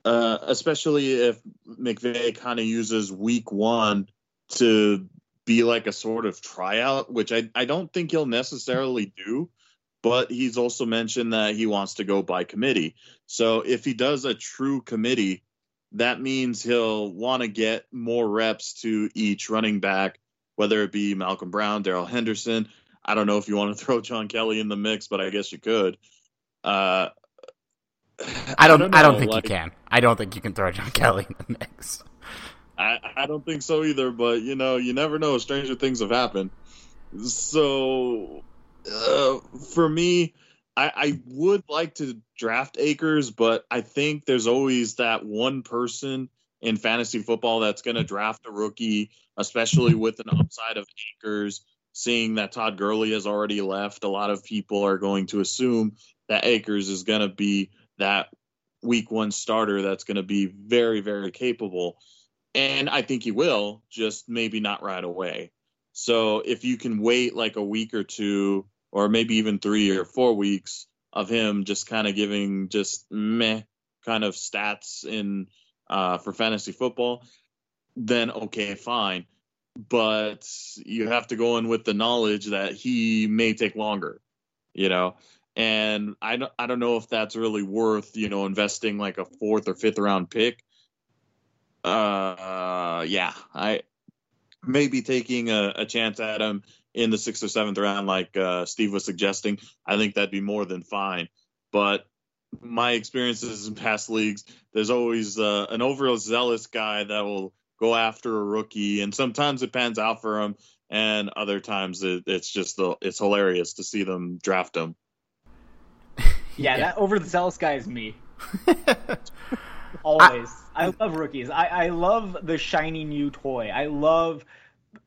Uh, especially if McVay kind of uses week one to be like a sort of tryout, which I, I don't think he'll necessarily do but he's also mentioned that he wants to go by committee. So if he does a true committee, that means he'll want to get more reps to each running back, whether it be Malcolm Brown, Darrell Henderson. I don't know if you want to throw John Kelly in the mix, but I guess you could. Uh, I don't. I don't, I don't think like, you can. I don't think you can throw John Kelly in the mix. I, I don't think so either. But you know, you never know. Stranger things have happened. So uh, for me, I, I would like to draft Akers, but I think there's always that one person in fantasy football that's going to draft a rookie, especially with an upside of Akers. Seeing that Todd Gurley has already left, a lot of people are going to assume that Akers is going to be that week one starter that's going to be very, very capable. And I think he will, just maybe not right away. So if you can wait like a week or two or maybe even three or four weeks of him just kind of giving just meh kind of stats in uh, for fantasy football, then okay, fine. but you have to go in with the knowledge that he may take longer, you know. And I don't, I don't know if that's really worth, you know, investing like a fourth or fifth round pick. Uh, yeah, I maybe taking a, a chance at him in the sixth or seventh round, like uh, Steve was suggesting. I think that'd be more than fine. But my experiences in past leagues, there's always uh, an overzealous guy that will go after a rookie, and sometimes it pans out for him, and other times it, it's just the, it's hilarious to see them draft him. Yeah, yeah. that overzealous guy is me. Always. I, I, love rookies. I, I love the shiny new toy. I love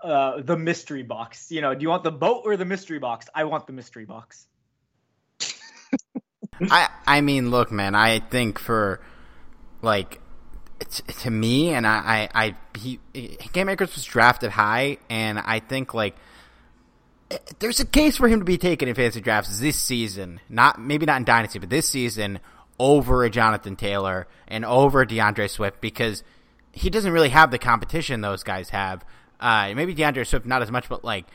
uh, the mystery box. You know, do you want the boat or the mystery box? I want the mystery box. I I mean, look, man. I think for like to me, and I I, I he Cam Akers was drafted high, and I think like there's a case for him to be taken in fantasy drafts this season. Not maybe not in dynasty, but this season over a Jonathan Taylor and over D'Andre Swift because he doesn't really have the competition those guys have. Uh, maybe D'Andre Swift not as much, but like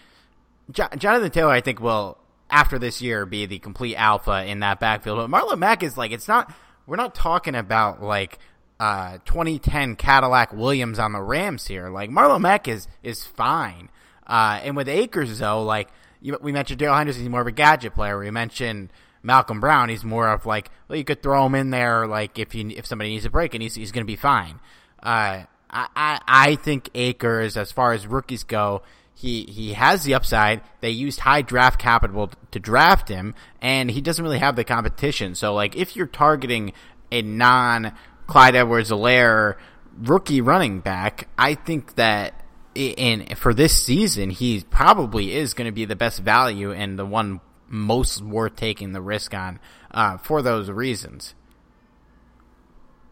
jo- Jonathan Taylor, I think will after this year be the complete alpha in that backfield. But Marlon Mack is like it's not. We're not talking about like uh, 2010 Cadillac Williams on the Rams here. Like Marlon Mack is is fine. Uh, and with Akers though, like you, we mentioned, Darrell Henderson, he's more of a gadget player. We mentioned Malcolm Brown, he's more of like, well, you could throw him in there, like if you if somebody needs a break, and he's he's going to be fine. Uh, I, I I think Akers, as far as rookies go, he he has the upside. They used high draft capital to draft him, and he doesn't really have the competition. So, like, if you're targeting a non Clyde Edwards-Helaire rookie running back, I think that in for this season, he probably is going to be the best value and the one most worth taking the risk on uh, for those reasons.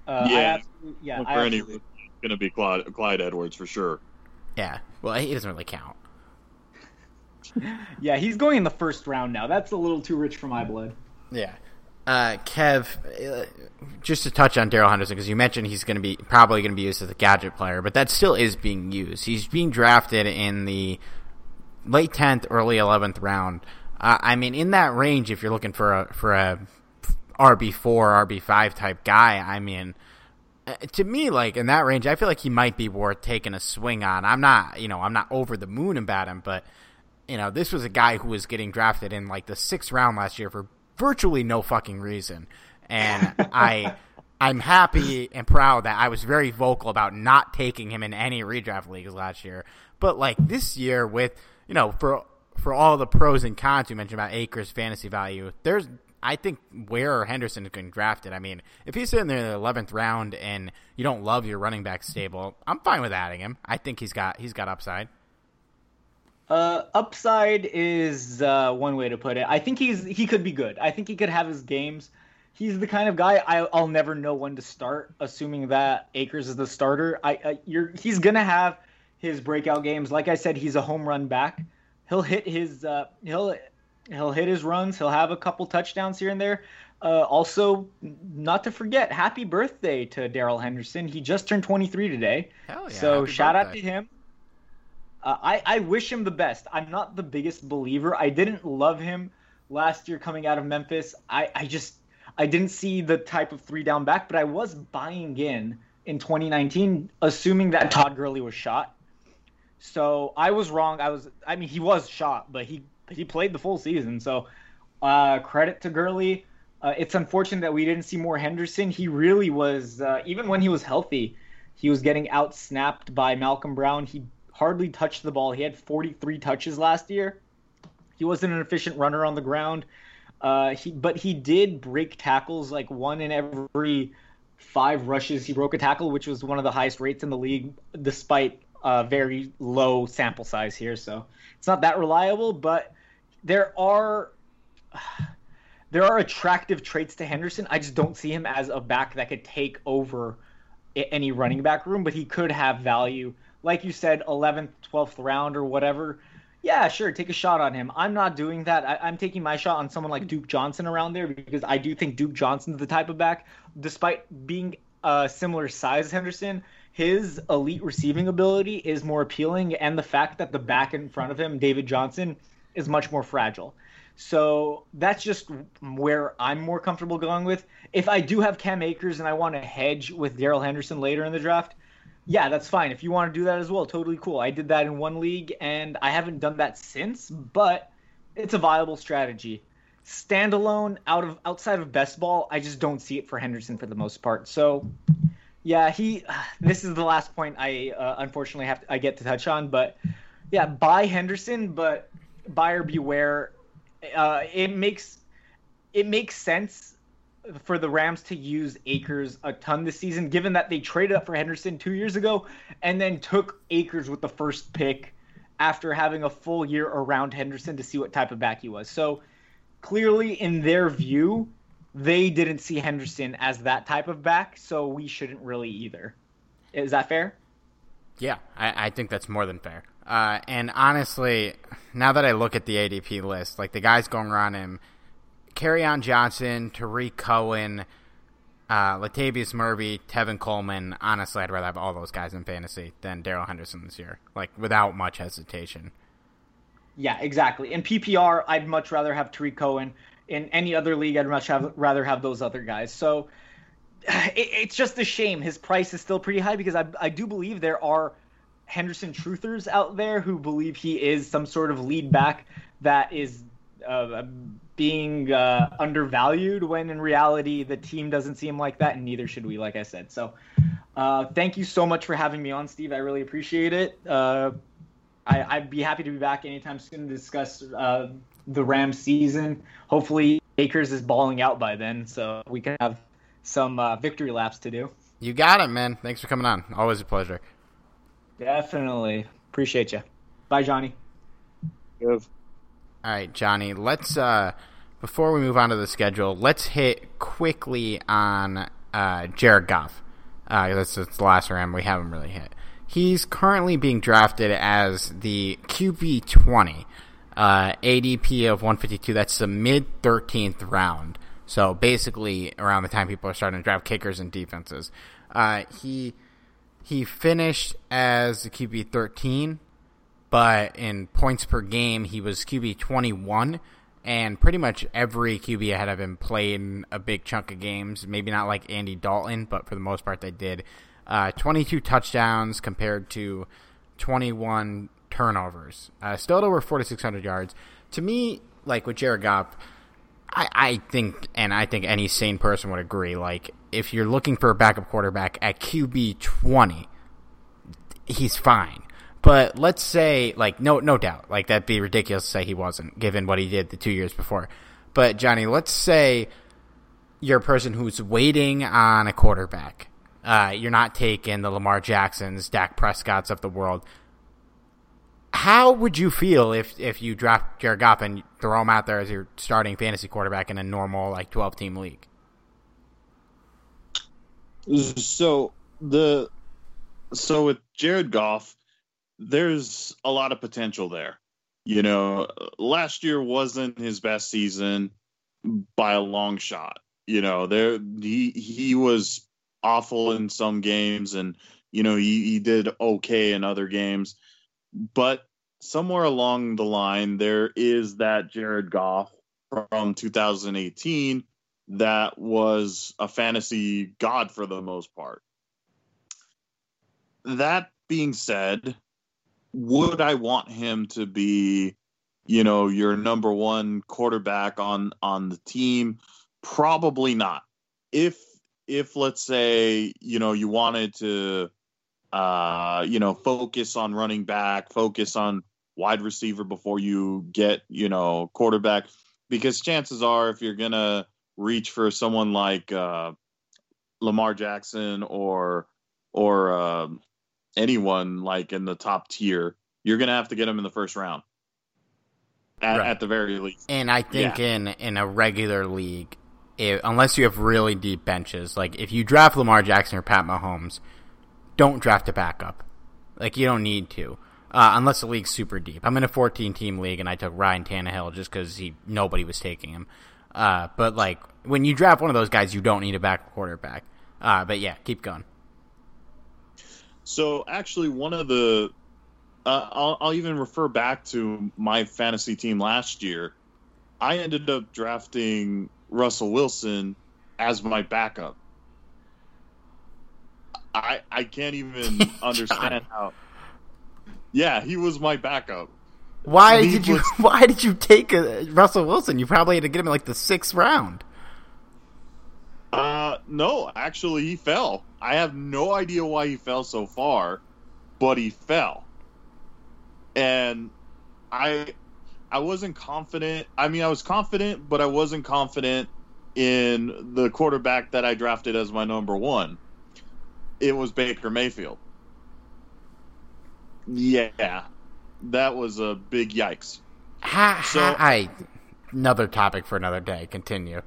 Uh, yeah, yeah. For any, going to be Clyde, Clyde Edwards for sure. Yeah, well, he doesn't really count. yeah, he's going in the first round now. That's a little too rich for my blood. Yeah. Uh, Kev, uh, just to touch on Darrell Henderson, because you mentioned he's going to be probably going to be used as a gadget player, but that still is being used. He's being drafted in the late tenth, early eleventh round. Uh, I mean, in that range, if you're looking for a for a RB four, RB five type guy, I mean, uh, to me, like in that range, I feel like he might be worth taking a swing on. I'm not, you know, I'm not over the moon about him, but you know, this was a guy who was getting drafted in like the sixth round last year for virtually no fucking reason, and I. I'm happy and proud that I was very vocal about not taking him in any redraft leagues last year. But like this year, with you know, for for all the pros and cons you mentioned about Akers fantasy value, there's I think where Henderson is getting drafted. I mean, if he's sitting there in the eleventh round and you don't love your running back stable, I'm fine with adding him. I think he's got he's got upside. Uh, upside is uh, one way to put it. I think he's he could be good. I think he could have his games. He's the kind of guy I, will never know when to start, assuming that Akers is the starter. I, I you're he's gonna have his breakout games. Like I said, he's a home run back he'll hit his uh, he'll he'll hit his runs. He'll have a couple touchdowns here and there. Uh, also, not to forget, happy birthday to Darrell Henderson. He just turned 23 today. Hell yeah, so shout birthday. out to him. Uh, I, I wish him the best. I'm not the biggest believer. I didn't love him last year coming out of Memphis. I, I just I didn't see the type of three down back, but I was buying in in 2019, assuming that Todd Gurley was shot. So I was wrong. I was. I mean, he was shot, but he he played the full season. So uh, credit to Gurley. Uh, it's unfortunate that we didn't see more Henderson. He really was. Uh, even when he was healthy, he was getting out snapped by Malcolm Brown. He hardly touched the ball. He had 43 touches last year. He wasn't an efficient runner on the ground. Uh, he, but he did break tackles like one in every five rushes. He broke a tackle, which was one of the highest rates in the league, despite a very low sample size here, so it's not that reliable. But there are there are attractive traits to Henderson. I just don't see him as a back that could take over any running back room, but he could have value. Like you said, 11th, 12th round or whatever. Yeah, sure, take a shot on him. I'm not doing that. I, am taking my shot on someone like Duke Johnson around there because I do think Duke Johnson's the type of back, despite being a similar size Henderson, his elite receiving ability is more appealing, and the fact that the back in front of him, David Johnson, is much more fragile. So that's just where I'm more comfortable going with. If I do have Cam Akers and I want to hedge with Darrell Henderson later in the draft, yeah, that's fine. If you want to do that as well, totally cool. I did that in one league and I haven't done that since, but it's a viable strategy. Standalone out of outside of best ball, I just don't see it for Henderson for the most part. So yeah, he. This is the last point I uh, unfortunately have to, I get to touch on, but yeah, buy Henderson, but buyer beware. Uh, it makes it makes sense for the Rams to use Akers a ton this season, given that they traded up for Henderson two years ago and then took Akers with the first pick after having a full year around Henderson to see what type of back he was. So clearly, in their view, they didn't see Henderson as that type of back, so we shouldn't really either. Is that fair? Yeah, I, I think that's more than fair. Uh, and honestly, now that I look at the ADP list, like the guys going around him, on Johnson, Tarik Cohen, uh, Latavius Murray, Tevin Coleman. Honestly, I'd rather have all those guys in fantasy than Darrell Henderson this year, like without much hesitation. Yeah, exactly. In PPR, I'd much rather have Tarik Cohen in any other league, I'd much have, rather have those other guys. So it, it's just a shame his price is still pretty high because I, I do believe there are Henderson truthers out there who believe he is some sort of lead back that is uh, being uh, undervalued when in reality the team doesn't seem like that, and neither should we, like I said. So uh, thank you so much for having me on, Steve. I really appreciate it. Uh, I, would be happy to be back anytime soon to discuss uh, the Rams season. Hopefully, Akers is balling out by then, so we can have some uh, victory laps to do. You got it, man. Thanks for coming on. Always a pleasure. Definitely appreciate you. Bye, Johnny. Good. All right, Johnny. Let's uh, before we move on to the schedule, let's hit quickly on uh, Jared Goff. Uh, that's, that's the last round we haven't really hit. He's currently being drafted as the QB twenty uh, ADP of 152. That's the mid 13th round. So basically, around the time people are starting to draft kickers and defenses, uh, he he finished as the QB 13, but in points per game, he was QB 21. And pretty much every QB ahead of him played a big chunk of games. Maybe not like Andy Dalton, but for the most part, they did. Uh, 22 touchdowns compared to 21 turnovers. Uh, still at over 4,600 yards. To me, like with Jared Goff, I, I think, and I think any sane person would agree, like, if you're looking for a backup quarterback at QB 20, he's fine. But let's say, like, no, no doubt, like that'd be ridiculous to say he wasn't, given what he did the two years before. But Johnny, let's say you're a person who's waiting on a quarterback. Uh, you're not taking the Lamar Jacksons, Dak Prescott's of the world how would you feel if if you draft Jared Goff and throw him out there as your starting fantasy quarterback in a normal like twelve team league? So the so with Jared Goff, there's a lot of potential there. You know, last year wasn't his best season by a long shot. You know, there he he was awful in some games and you know he, he did okay in other games but somewhere along the line, there is that Jared Goff from 2018 that was a fantasy god for the most part. That being said, would I want him to be, you know, your number one quarterback on on the team? Probably not. If if let's say, you know, you wanted to uh, you know, focus on running back, focus on wide receiver before you get, you know, quarterback. Because chances are, if you're gonna reach for someone like uh, Lamar Jackson or or uh, anyone like in the top tier, you're gonna have to get them in the first round, at, right. at the very least. And I think yeah. in in a regular league, if, unless you have really deep benches, like if you draft Lamar Jackson or Pat Mahomes, don't draft a backup. Like you don't need to, uh, unless the league's super deep. I'm in a 14 team league and I took Ryan Tannehill just because he nobody was taking him. Uh, but like when you draft one of those guys, you don't need a backup quarterback. Uh, but yeah, keep going. So actually, one of the uh, I'll, I'll even refer back to my fantasy team last year. I ended up drafting Russell Wilson as my backup. I I can't even understand how. Yeah, he was my backup. Why did you? was- Why did you take uh, Russell Wilson? You probably had to get him in like the sixth round. Uh, no, actually, he fell. I have no idea why he fell so far, but he fell. And I, I wasn't confident. I mean, I was confident, but I wasn't confident in the quarterback that I drafted as my number one. It was Baker Mayfield. Yeah, that was a big yikes. Ha, So- ha, I. Another topic for another day. Continue.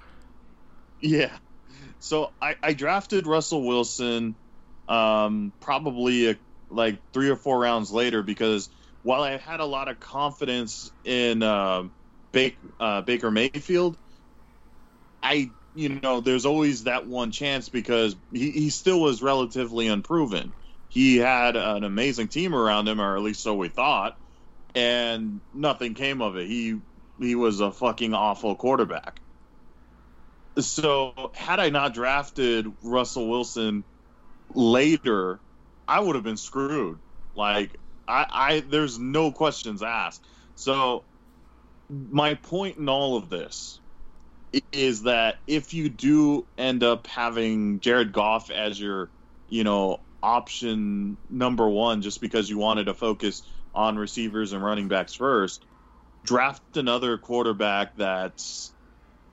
Yeah. So I, I drafted Russell Wilson um, probably a, like three or four rounds later because while I had a lot of confidence in uh, Baker, uh, Baker Mayfield, I you know there's always that one chance because he, he still was relatively unproven. He had an amazing team around him, or at least so we thought, and nothing came of it. He he was a fucking awful quarterback. So had I not drafted Russell Wilson later, I would have been screwed. Like I, I there's no questions asked. So my point in all of this is that if you do end up having Jared Goff as your, you know, option number one just because you wanted to focus on receivers and running backs first, draft another quarterback that's,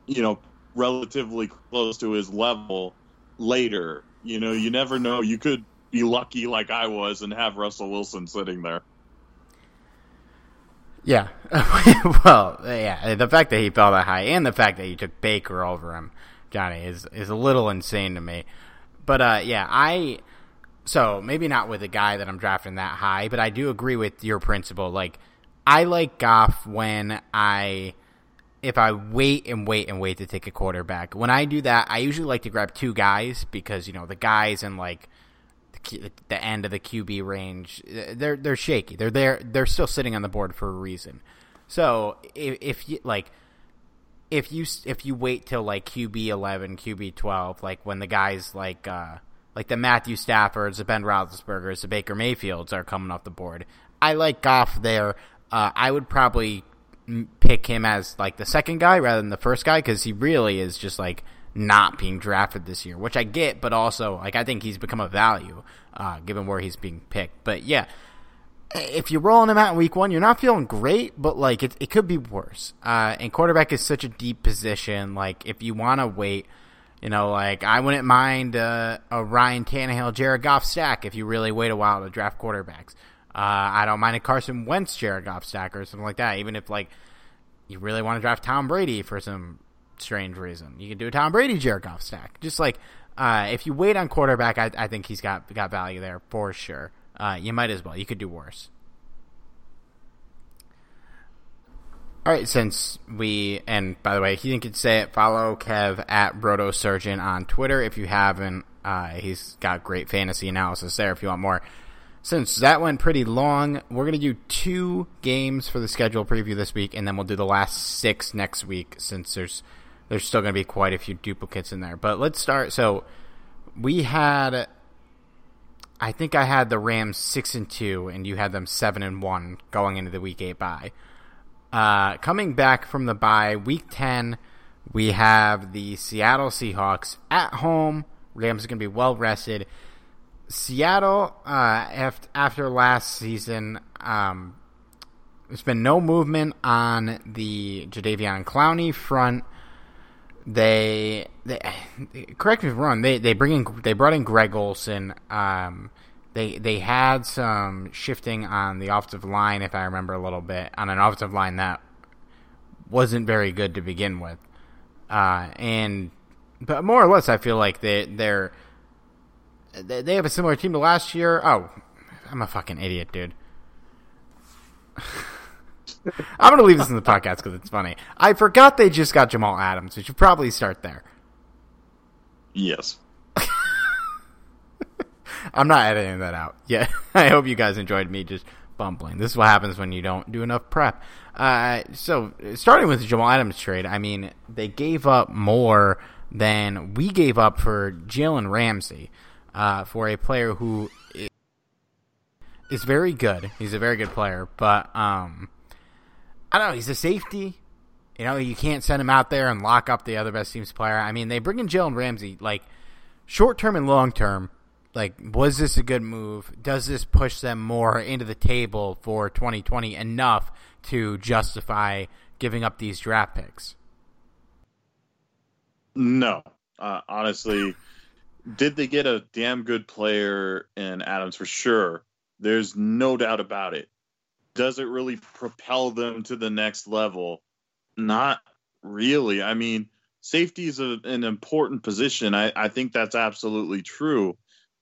you know, relatively close to his level later. You know, you never know. You could be lucky like I was and have Russell Wilson sitting there. Yeah. well, yeah. The fact that he fell that high and the fact that he took Baker over him, Johnny, is is a little insane to me. But uh, yeah, I. So maybe not with a guy that I'm drafting that high, but I do agree with your principle. Like, I like Goff when I. If I wait and wait and wait to take a quarterback, when I do that, I usually like to grab two guys because you know the guys in like the, end of the QB range, they're they're shaky. They're there. They're still sitting on the board for a reason. So if, if you like, if you if you wait till like QB eleven, QB twelve, like when the guys like uh like the Matthew Staffords, the Ben Roethlisbergers, the Baker Mayfields are coming off the board, I like Goff there. Uh, I would probably pick him as like the second guy rather than the first guy because he really is just like not being drafted this year, which I get, but also like I think he's become a value uh, given where he's being picked. But yeah, if you're rolling him out in week one, you're not feeling great, but like it, it could be worse. Uh, and quarterback is such a deep position. Like if you want to wait, you know, like I wouldn't mind uh, a Ryan Tannehill, Jared Goff stack if you really wait a while to draft quarterbacks. Uh, I don't mind a Carson Wentz, Jared Goff stack or something like that. Even if like you really want to draft Tom Brady for some strange reason, you can do a Tom Brady, Jared Goff stack. Just like uh, if you wait on quarterback, I, I think he's got got value there for sure. Uh, you might as well. You could do worse. All right, since we and by the way, he didn't say it. Follow Kev at Broto Surgeon on Twitter if you haven't. Uh, he's got great fantasy analysis there if you want more. Since that went pretty long, we're gonna do two games for the schedule preview this week, and then we'll do the last six next week. Since there's there's still gonna be quite a few duplicates in there. But let's start. So we had, I think I had the Rams six and two, and you had them seven and one going into the week eight bye. Uh, coming back from the bye, week 10, we have the Seattle Seahawks at home. Rams are going to be well rested. Seattle, uh, after, after last season, um, there's been no movement on the Jadeveon Clowney front. They, they correct me if I'm wrong. They they bring in they brought in Greg Olsen. Um, they they had some shifting on the offensive line, if I remember a little bit, on an offensive line that wasn't very good to begin with. Uh, and but more or less, I feel like they they're they they have a similar team to last year. Oh, I'm a fucking idiot, dude. I'm gonna leave this in the podcast because it's funny. I forgot they just got Jamal Adams. We should probably start there. Yes. I'm not editing that out. Yeah, I hope you guys enjoyed me just bumbling. This is what happens when you don't do enough prep. Uh, so starting with the Jamal Adams trade, I mean they gave up more than we gave up for Jalen Ramsey, uh, for a player who is very good. He's a very good player, but um, I don't know. He's a safety. You know, you can't send him out there and lock up the other best team's player. I mean, they bring in Jalen Ramsey, like short term and long term. Like, was this a good move? Does this push them more into the table for 2020 enough to justify giving up these draft picks? No, uh, honestly, did they get a damn good player in Adams for sure? There's no doubt about it. Does it really propel them to the next level? Not really. I mean, safety is a, an important position. I, I think that's absolutely true.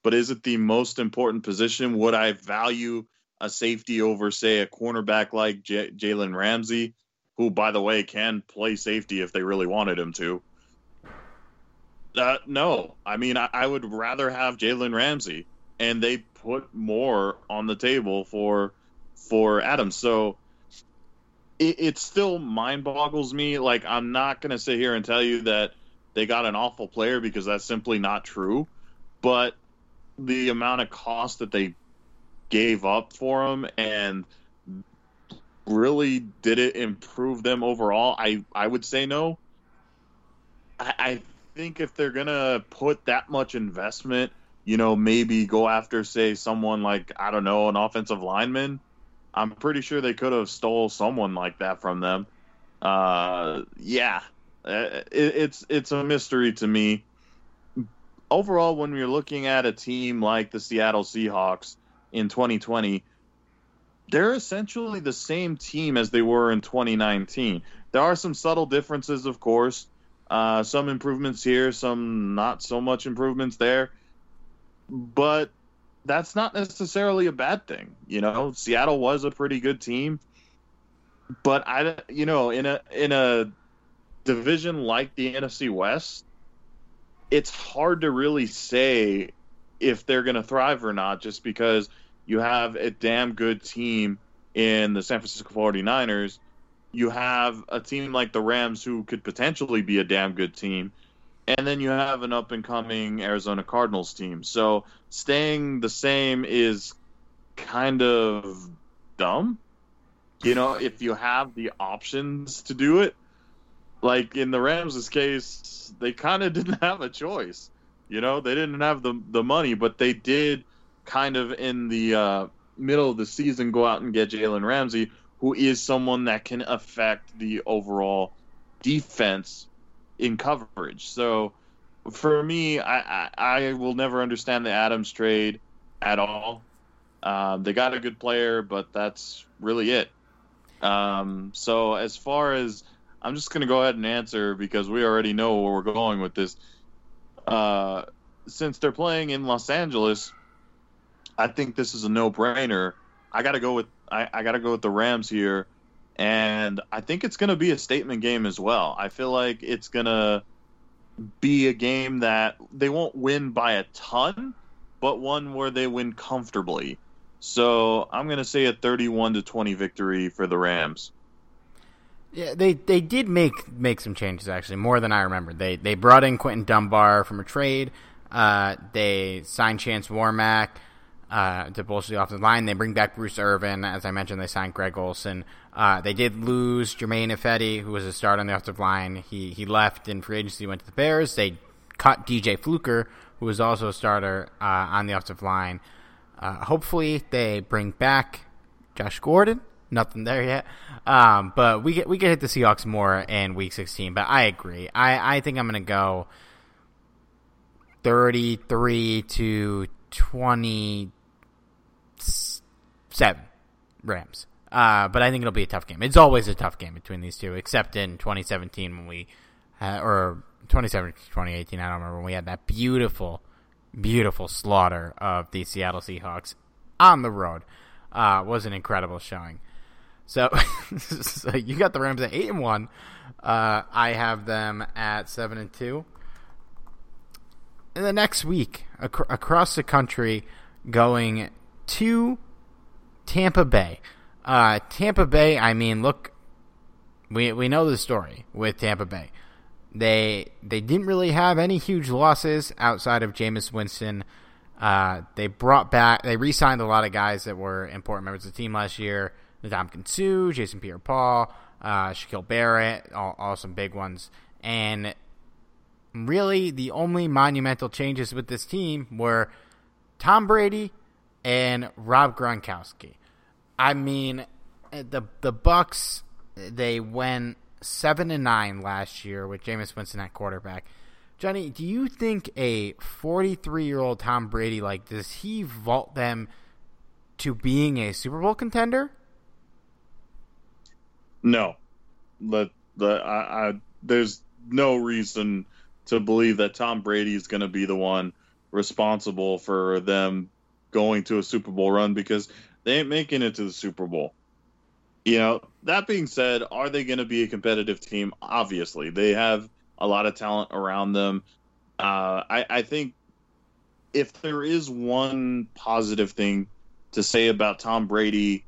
But is it the most important position? Would I value a safety over, say, a cornerback like J- Jalen Ramsey, who, by the way, can play safety if they really wanted him to? Uh, no. I mean, I, I would rather have Jalen Ramsey, and they put more on the table for for Adams. So it, it still mind boggles me. Like I'm not gonna sit here and tell you that they got an awful player because that's simply not true. But the amount of cost that they gave up for him and really did it improve them overall? I I would say no. I, I think if they're gonna put that much investment, you know, maybe go after say someone like I don't know an offensive lineman I'm pretty sure they could have stole someone like that from them. Uh, yeah, uh, it, it's it's a mystery to me. Overall, when you're looking at a team like the Seattle Seahawks in 2020, they're essentially the same team as they were in 2019. There are some subtle differences, of course. Uh, some improvements here, some not so much improvements there. But that's not necessarily a bad thing. You know, Seattle was a pretty good team, but I, you know, in a in a division like the NFC West, it's hard to really say if they're going to thrive or not, just because you have a damn good team in the San Francisco 49ers. You have a team like the Rams who could potentially be a damn good team and then you have an up and coming Arizona Cardinals team. So staying the same is kind of dumb. You know, if you have the options to do it, like in the Rams' case, they kind of didn't have a choice. You know, they didn't have the the money, but they did kind of in the uh, middle of the season go out and get Jalen Ramsey, who is someone that can affect the overall defense in coverage. So for me, I, I, I will never understand the Adams trade at all. Um, they got a good player, but that's really it. Um, so as far as I'm just going to go ahead and answer because we already know where we're going with this. Uh, since they're playing in Los Angeles, I think this is a no-brainer. I got to go with I, I got to go with the Rams here and I think it's going to be a statement game as well. I feel like it's going to be a game that they won't win by a ton, but one where they win comfortably. So I'm going to say a 31 to 20 victory for the Rams. Yeah, they they did make make some changes actually, more than I remember. They they brought in Quinton Dunbar from a trade. Uh, they signed Chance Warmack uh, to bolster the offensive line. They bring back Bruce Irvin. As I mentioned, they signed Greg Olsen. Uh, they did lose Germain Ifedi, who was a start on the offensive line. He he left in free agency, went to the Bears. They cut DJ Fluker, who was also a starter uh, on the offensive line. Uh, hopefully, they bring back Josh Gordon. Nothing there yet, um, but we get we get hit the Seahawks more in Week 16. But I agree. I I think I'm to go 33 to 27 Rams. Uh, but I think it'll be a tough game. It's always a tough game between these two, except in 2017 when we, uh, or 2017, 2018, I don't remember, when we had that beautiful, beautiful slaughter of the Seattle Seahawks on the road. Uh, was an incredible showing. So, so you got the Rams at eight and one. Uh, I have them at seven and two. In the next week, ac- across the country, going to Tampa Bay. Uh, Tampa Bay, I mean, look, we we know the story with Tampa Bay. They they didn't really have any huge losses outside of Jameis Winston. Uh, they brought back, they re-signed a lot of guys that were important members of the team last year. Ndamukong Suh, Jason Pierre-Paul, uh, Shaquille Barrett, all, all some big ones. And really, the only monumental changes with this team were Tom Brady and Rob Gronkowski. I mean, eh, the the Bucs they went seven and nine last year with Jameis Winston at quarterback. Johnny, do you think a 43 year old Tom Brady like does he vault them to being a Super Bowl contender? No, but the I, I there's no reason to believe that Tom Brady is going to be the one responsible for them going to a Super Bowl run because they ain't making it to the Super Bowl. You know, that being said, are they going to be a competitive team? Obviously, they have a lot of talent around them. Uh, I, I think if there is one positive thing to say about Tom Brady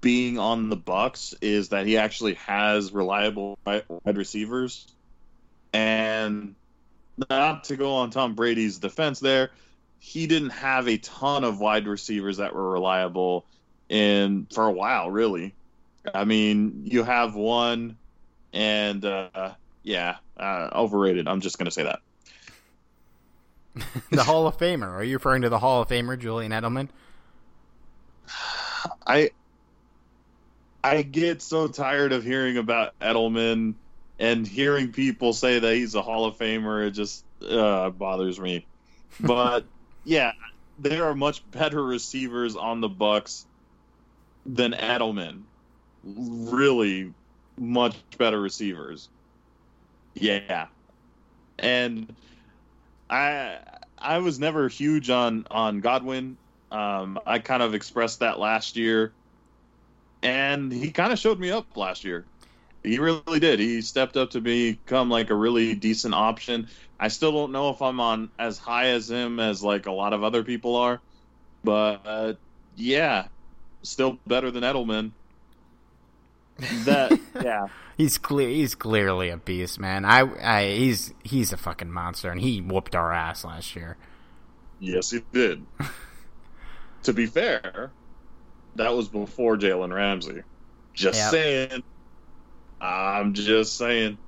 being on the Bucs is that he actually has reliable wide receivers. And not to go on Tom Brady's defense there, he didn't have a ton of wide receivers that were reliable in for a while, really. I mean, you have one, and uh, yeah, uh, overrated. I'm just going to say that. the Hall of Famer. Are you referring to the Hall of Famer Julian Edelman? I I get so tired of hearing about Edelman and hearing people say that he's a Hall of Famer. It just uh, bothers me. But yeah, there are much better receivers on the Bucs than Edelman. Really, much better receivers. Yeah, and I I was never huge on on Godwin. Um, I kind of expressed that last year, and he kind of showed me up last year. He really did. He stepped up to become like a really decent option. I still don't know if I'm on as high as him as like a lot of other people are, but uh, yeah, still better than Edelman. That yeah. he's clear. He's clearly a beast, man. I, I, he's he's a fucking monster, and he whooped our ass last year. Yes, he did. to be fair, that was before Jalen Ramsey. Just yep. saying. I'm just saying.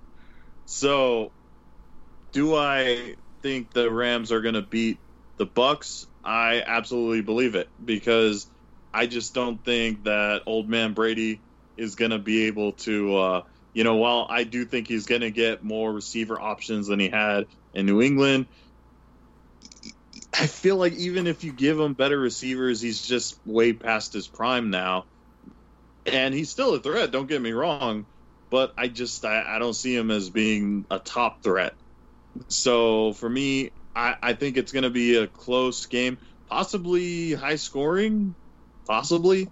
So, do I think the Rams are going to beat the Bucs? I absolutely believe it because I just don't think that old man Brady is going to be able to, uh, you know, while I do think he's going to get more receiver options than he had in New England, I feel like even if you give him better receivers, he's just way past his prime now. And he's still a threat, don't get me wrong, but I just I, I don't see him as being a top threat. So for me, I, I think it's going to be a close game, possibly high scoring, possibly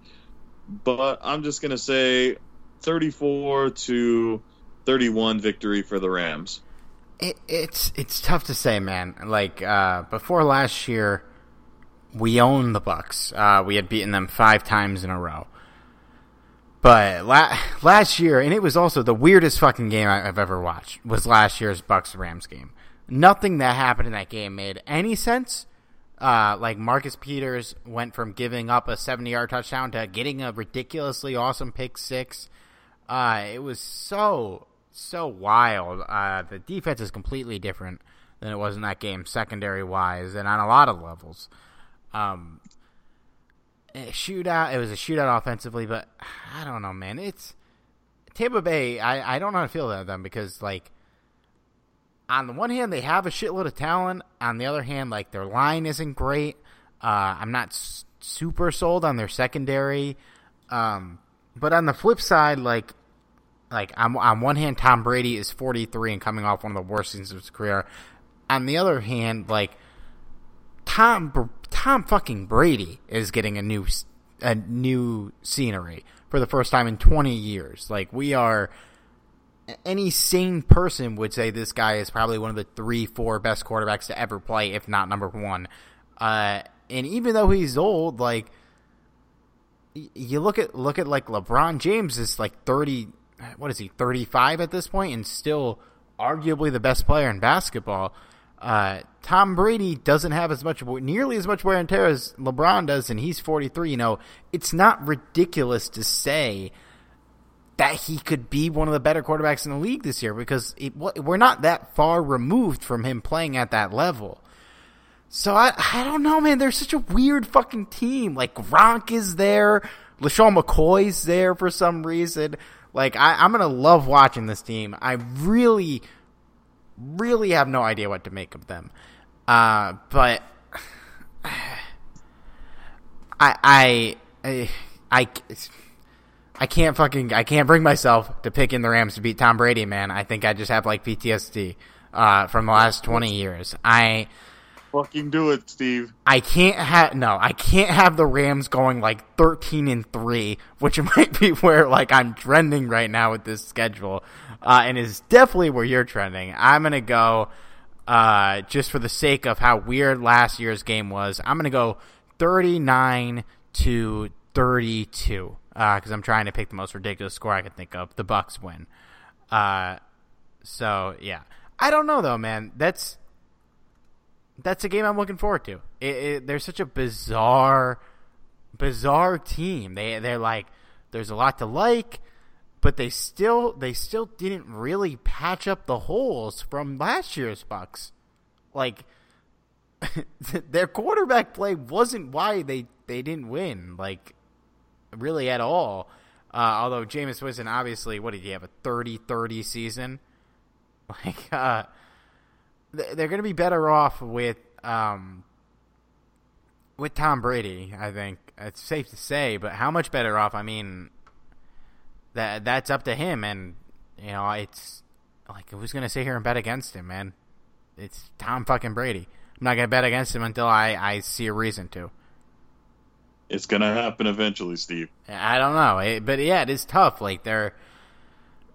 but I'm just going to say 34 to 31 victory for the Rams. It, it's it's tough to say, man. Like uh, before last year, we owned the Bucs. Uh, we had beaten them five times in a row. But la- last year, and it was also the weirdest fucking game I've ever watched. Was last year's Bucs Rams game. Nothing that happened in that game made any sense uh, like Marcus Peters went from giving up a 70 yard touchdown to getting a ridiculously awesome pick six. Uh, it was so, so wild. Uh, the defense is completely different than it was in that game, secondary wise, and on a lot of levels. Um, shootout, it was a shootout offensively, but I don't know, man. It's Tampa Bay. I, I don't know how to feel about them because, like, on the one hand, they have a shitload of talent. On the other hand, like their line isn't great. Uh, I'm not s- super sold on their secondary. Um, but on the flip side, like like on, on one hand, Tom Brady is 43 and coming off one of the worst seasons of his career. On the other hand, like Tom Tom fucking Brady is getting a new a new scenery for the first time in 20 years. Like we are any sane person would say this guy is probably one of the three, four best quarterbacks to ever play, if not number one. Uh, and even though he's old, like you look at look at like LeBron James is like thirty. What is he? Thirty five at this point, and still arguably the best player in basketball. Uh, Tom Brady doesn't have as much, nearly as much wear and tear as LeBron does, and he's 43. You know, it's not ridiculous to say that he could be one of the better quarterbacks in the league this year because it, we're not that far removed from him playing at that level. So I, I don't know, man. They're such a weird fucking team. Like Gronk is there, LeSean McCoy's there for some reason. Like I, I'm gonna love watching this team. I really, really have no idea what to make of them. Uh, but I, I, I, I, I can't fucking, I can't bring myself to pick in the Rams to beat Tom Brady, man. I think I just have like PTSD uh, from the last twenty years. I fucking do it, Steve. I can't have no, I can't have the Rams going like thirteen and three, which might be where like I'm trending right now with this schedule, uh, and is definitely where you're trending. I'm gonna go, uh, just for the sake of how weird last year's game was. I'm gonna go thirty nine to thirty two because uh, I'm trying to pick the most ridiculous score I can think of. The Bucs win. Uh, so yeah, I don't know though, man. That's that's a game I'm looking forward to. It, it, they're such a bizarre, bizarre team. They they're like there's a lot to like, but they still they still didn't really patch up the holes from last year's Bucs. Like their quarterback play wasn't why they they didn't win. Like really at all. Uh, although Jameis Winston obviously, what did he have a 30-30 season? Like uh, they're going to be better off with um, with Tom Brady. I think it's safe to say, but how much better off? I mean, that that's up to him, and you know, it's like who's going to sit here and bet against him, man? It's Tom fucking Brady. I'm not going to bet against him until I I see a reason to. It's going to happen eventually, Steve. I don't know, it, but yeah, it is tough. Like they're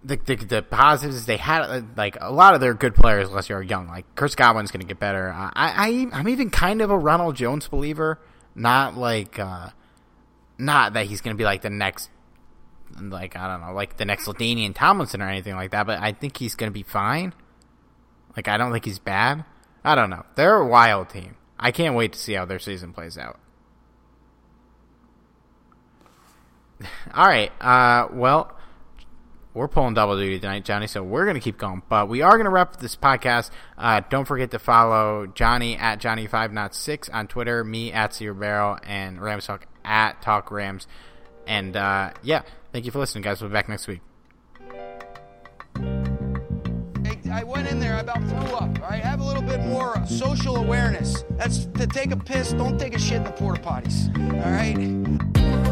the, the, the positives they had like a lot of their good players unless you're young like Chris Godwin's going to get better. I, I I'm even kind of a Ronald Jones believer. Not like uh not that he's going to be like the next like I don't know like the next LaDainian Tomlinson or anything like that but I think he's going to be fine. Like I don't think he's bad. I don't know. They're a wild team. I can't wait to see how their season plays out. All right uh well we're pulling double duty tonight, Johnny. So we're going to keep going, but we are going to wrap this podcast. Uh, don't forget to follow Johnny at Johnny Five Not Six on Twitter, me at Sear Barrel, and Rams Talk at Talk Rams. And uh, yeah, thank you for listening, guys. We'll be back next week. I went in there, I about threw up. Right, have a little bit more social awareness. That's to take a piss. Don't take a shit in the porta potties. All right.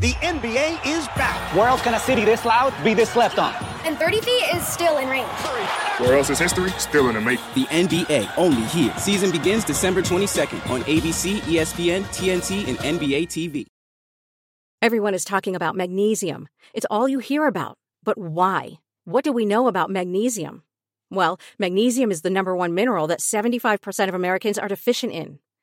The NBA is back. Where else can a city this loud be this left on? And 30 feet is still in range. Where else is history still in the making? The NBA, only here. Season begins December 22nd on ABC, ESPN, TNT, and NBA TV. Everyone is talking about magnesium. It's all you hear about. But why? What do we know about magnesium? Well, magnesium is the number one mineral that 75% of Americans are deficient in.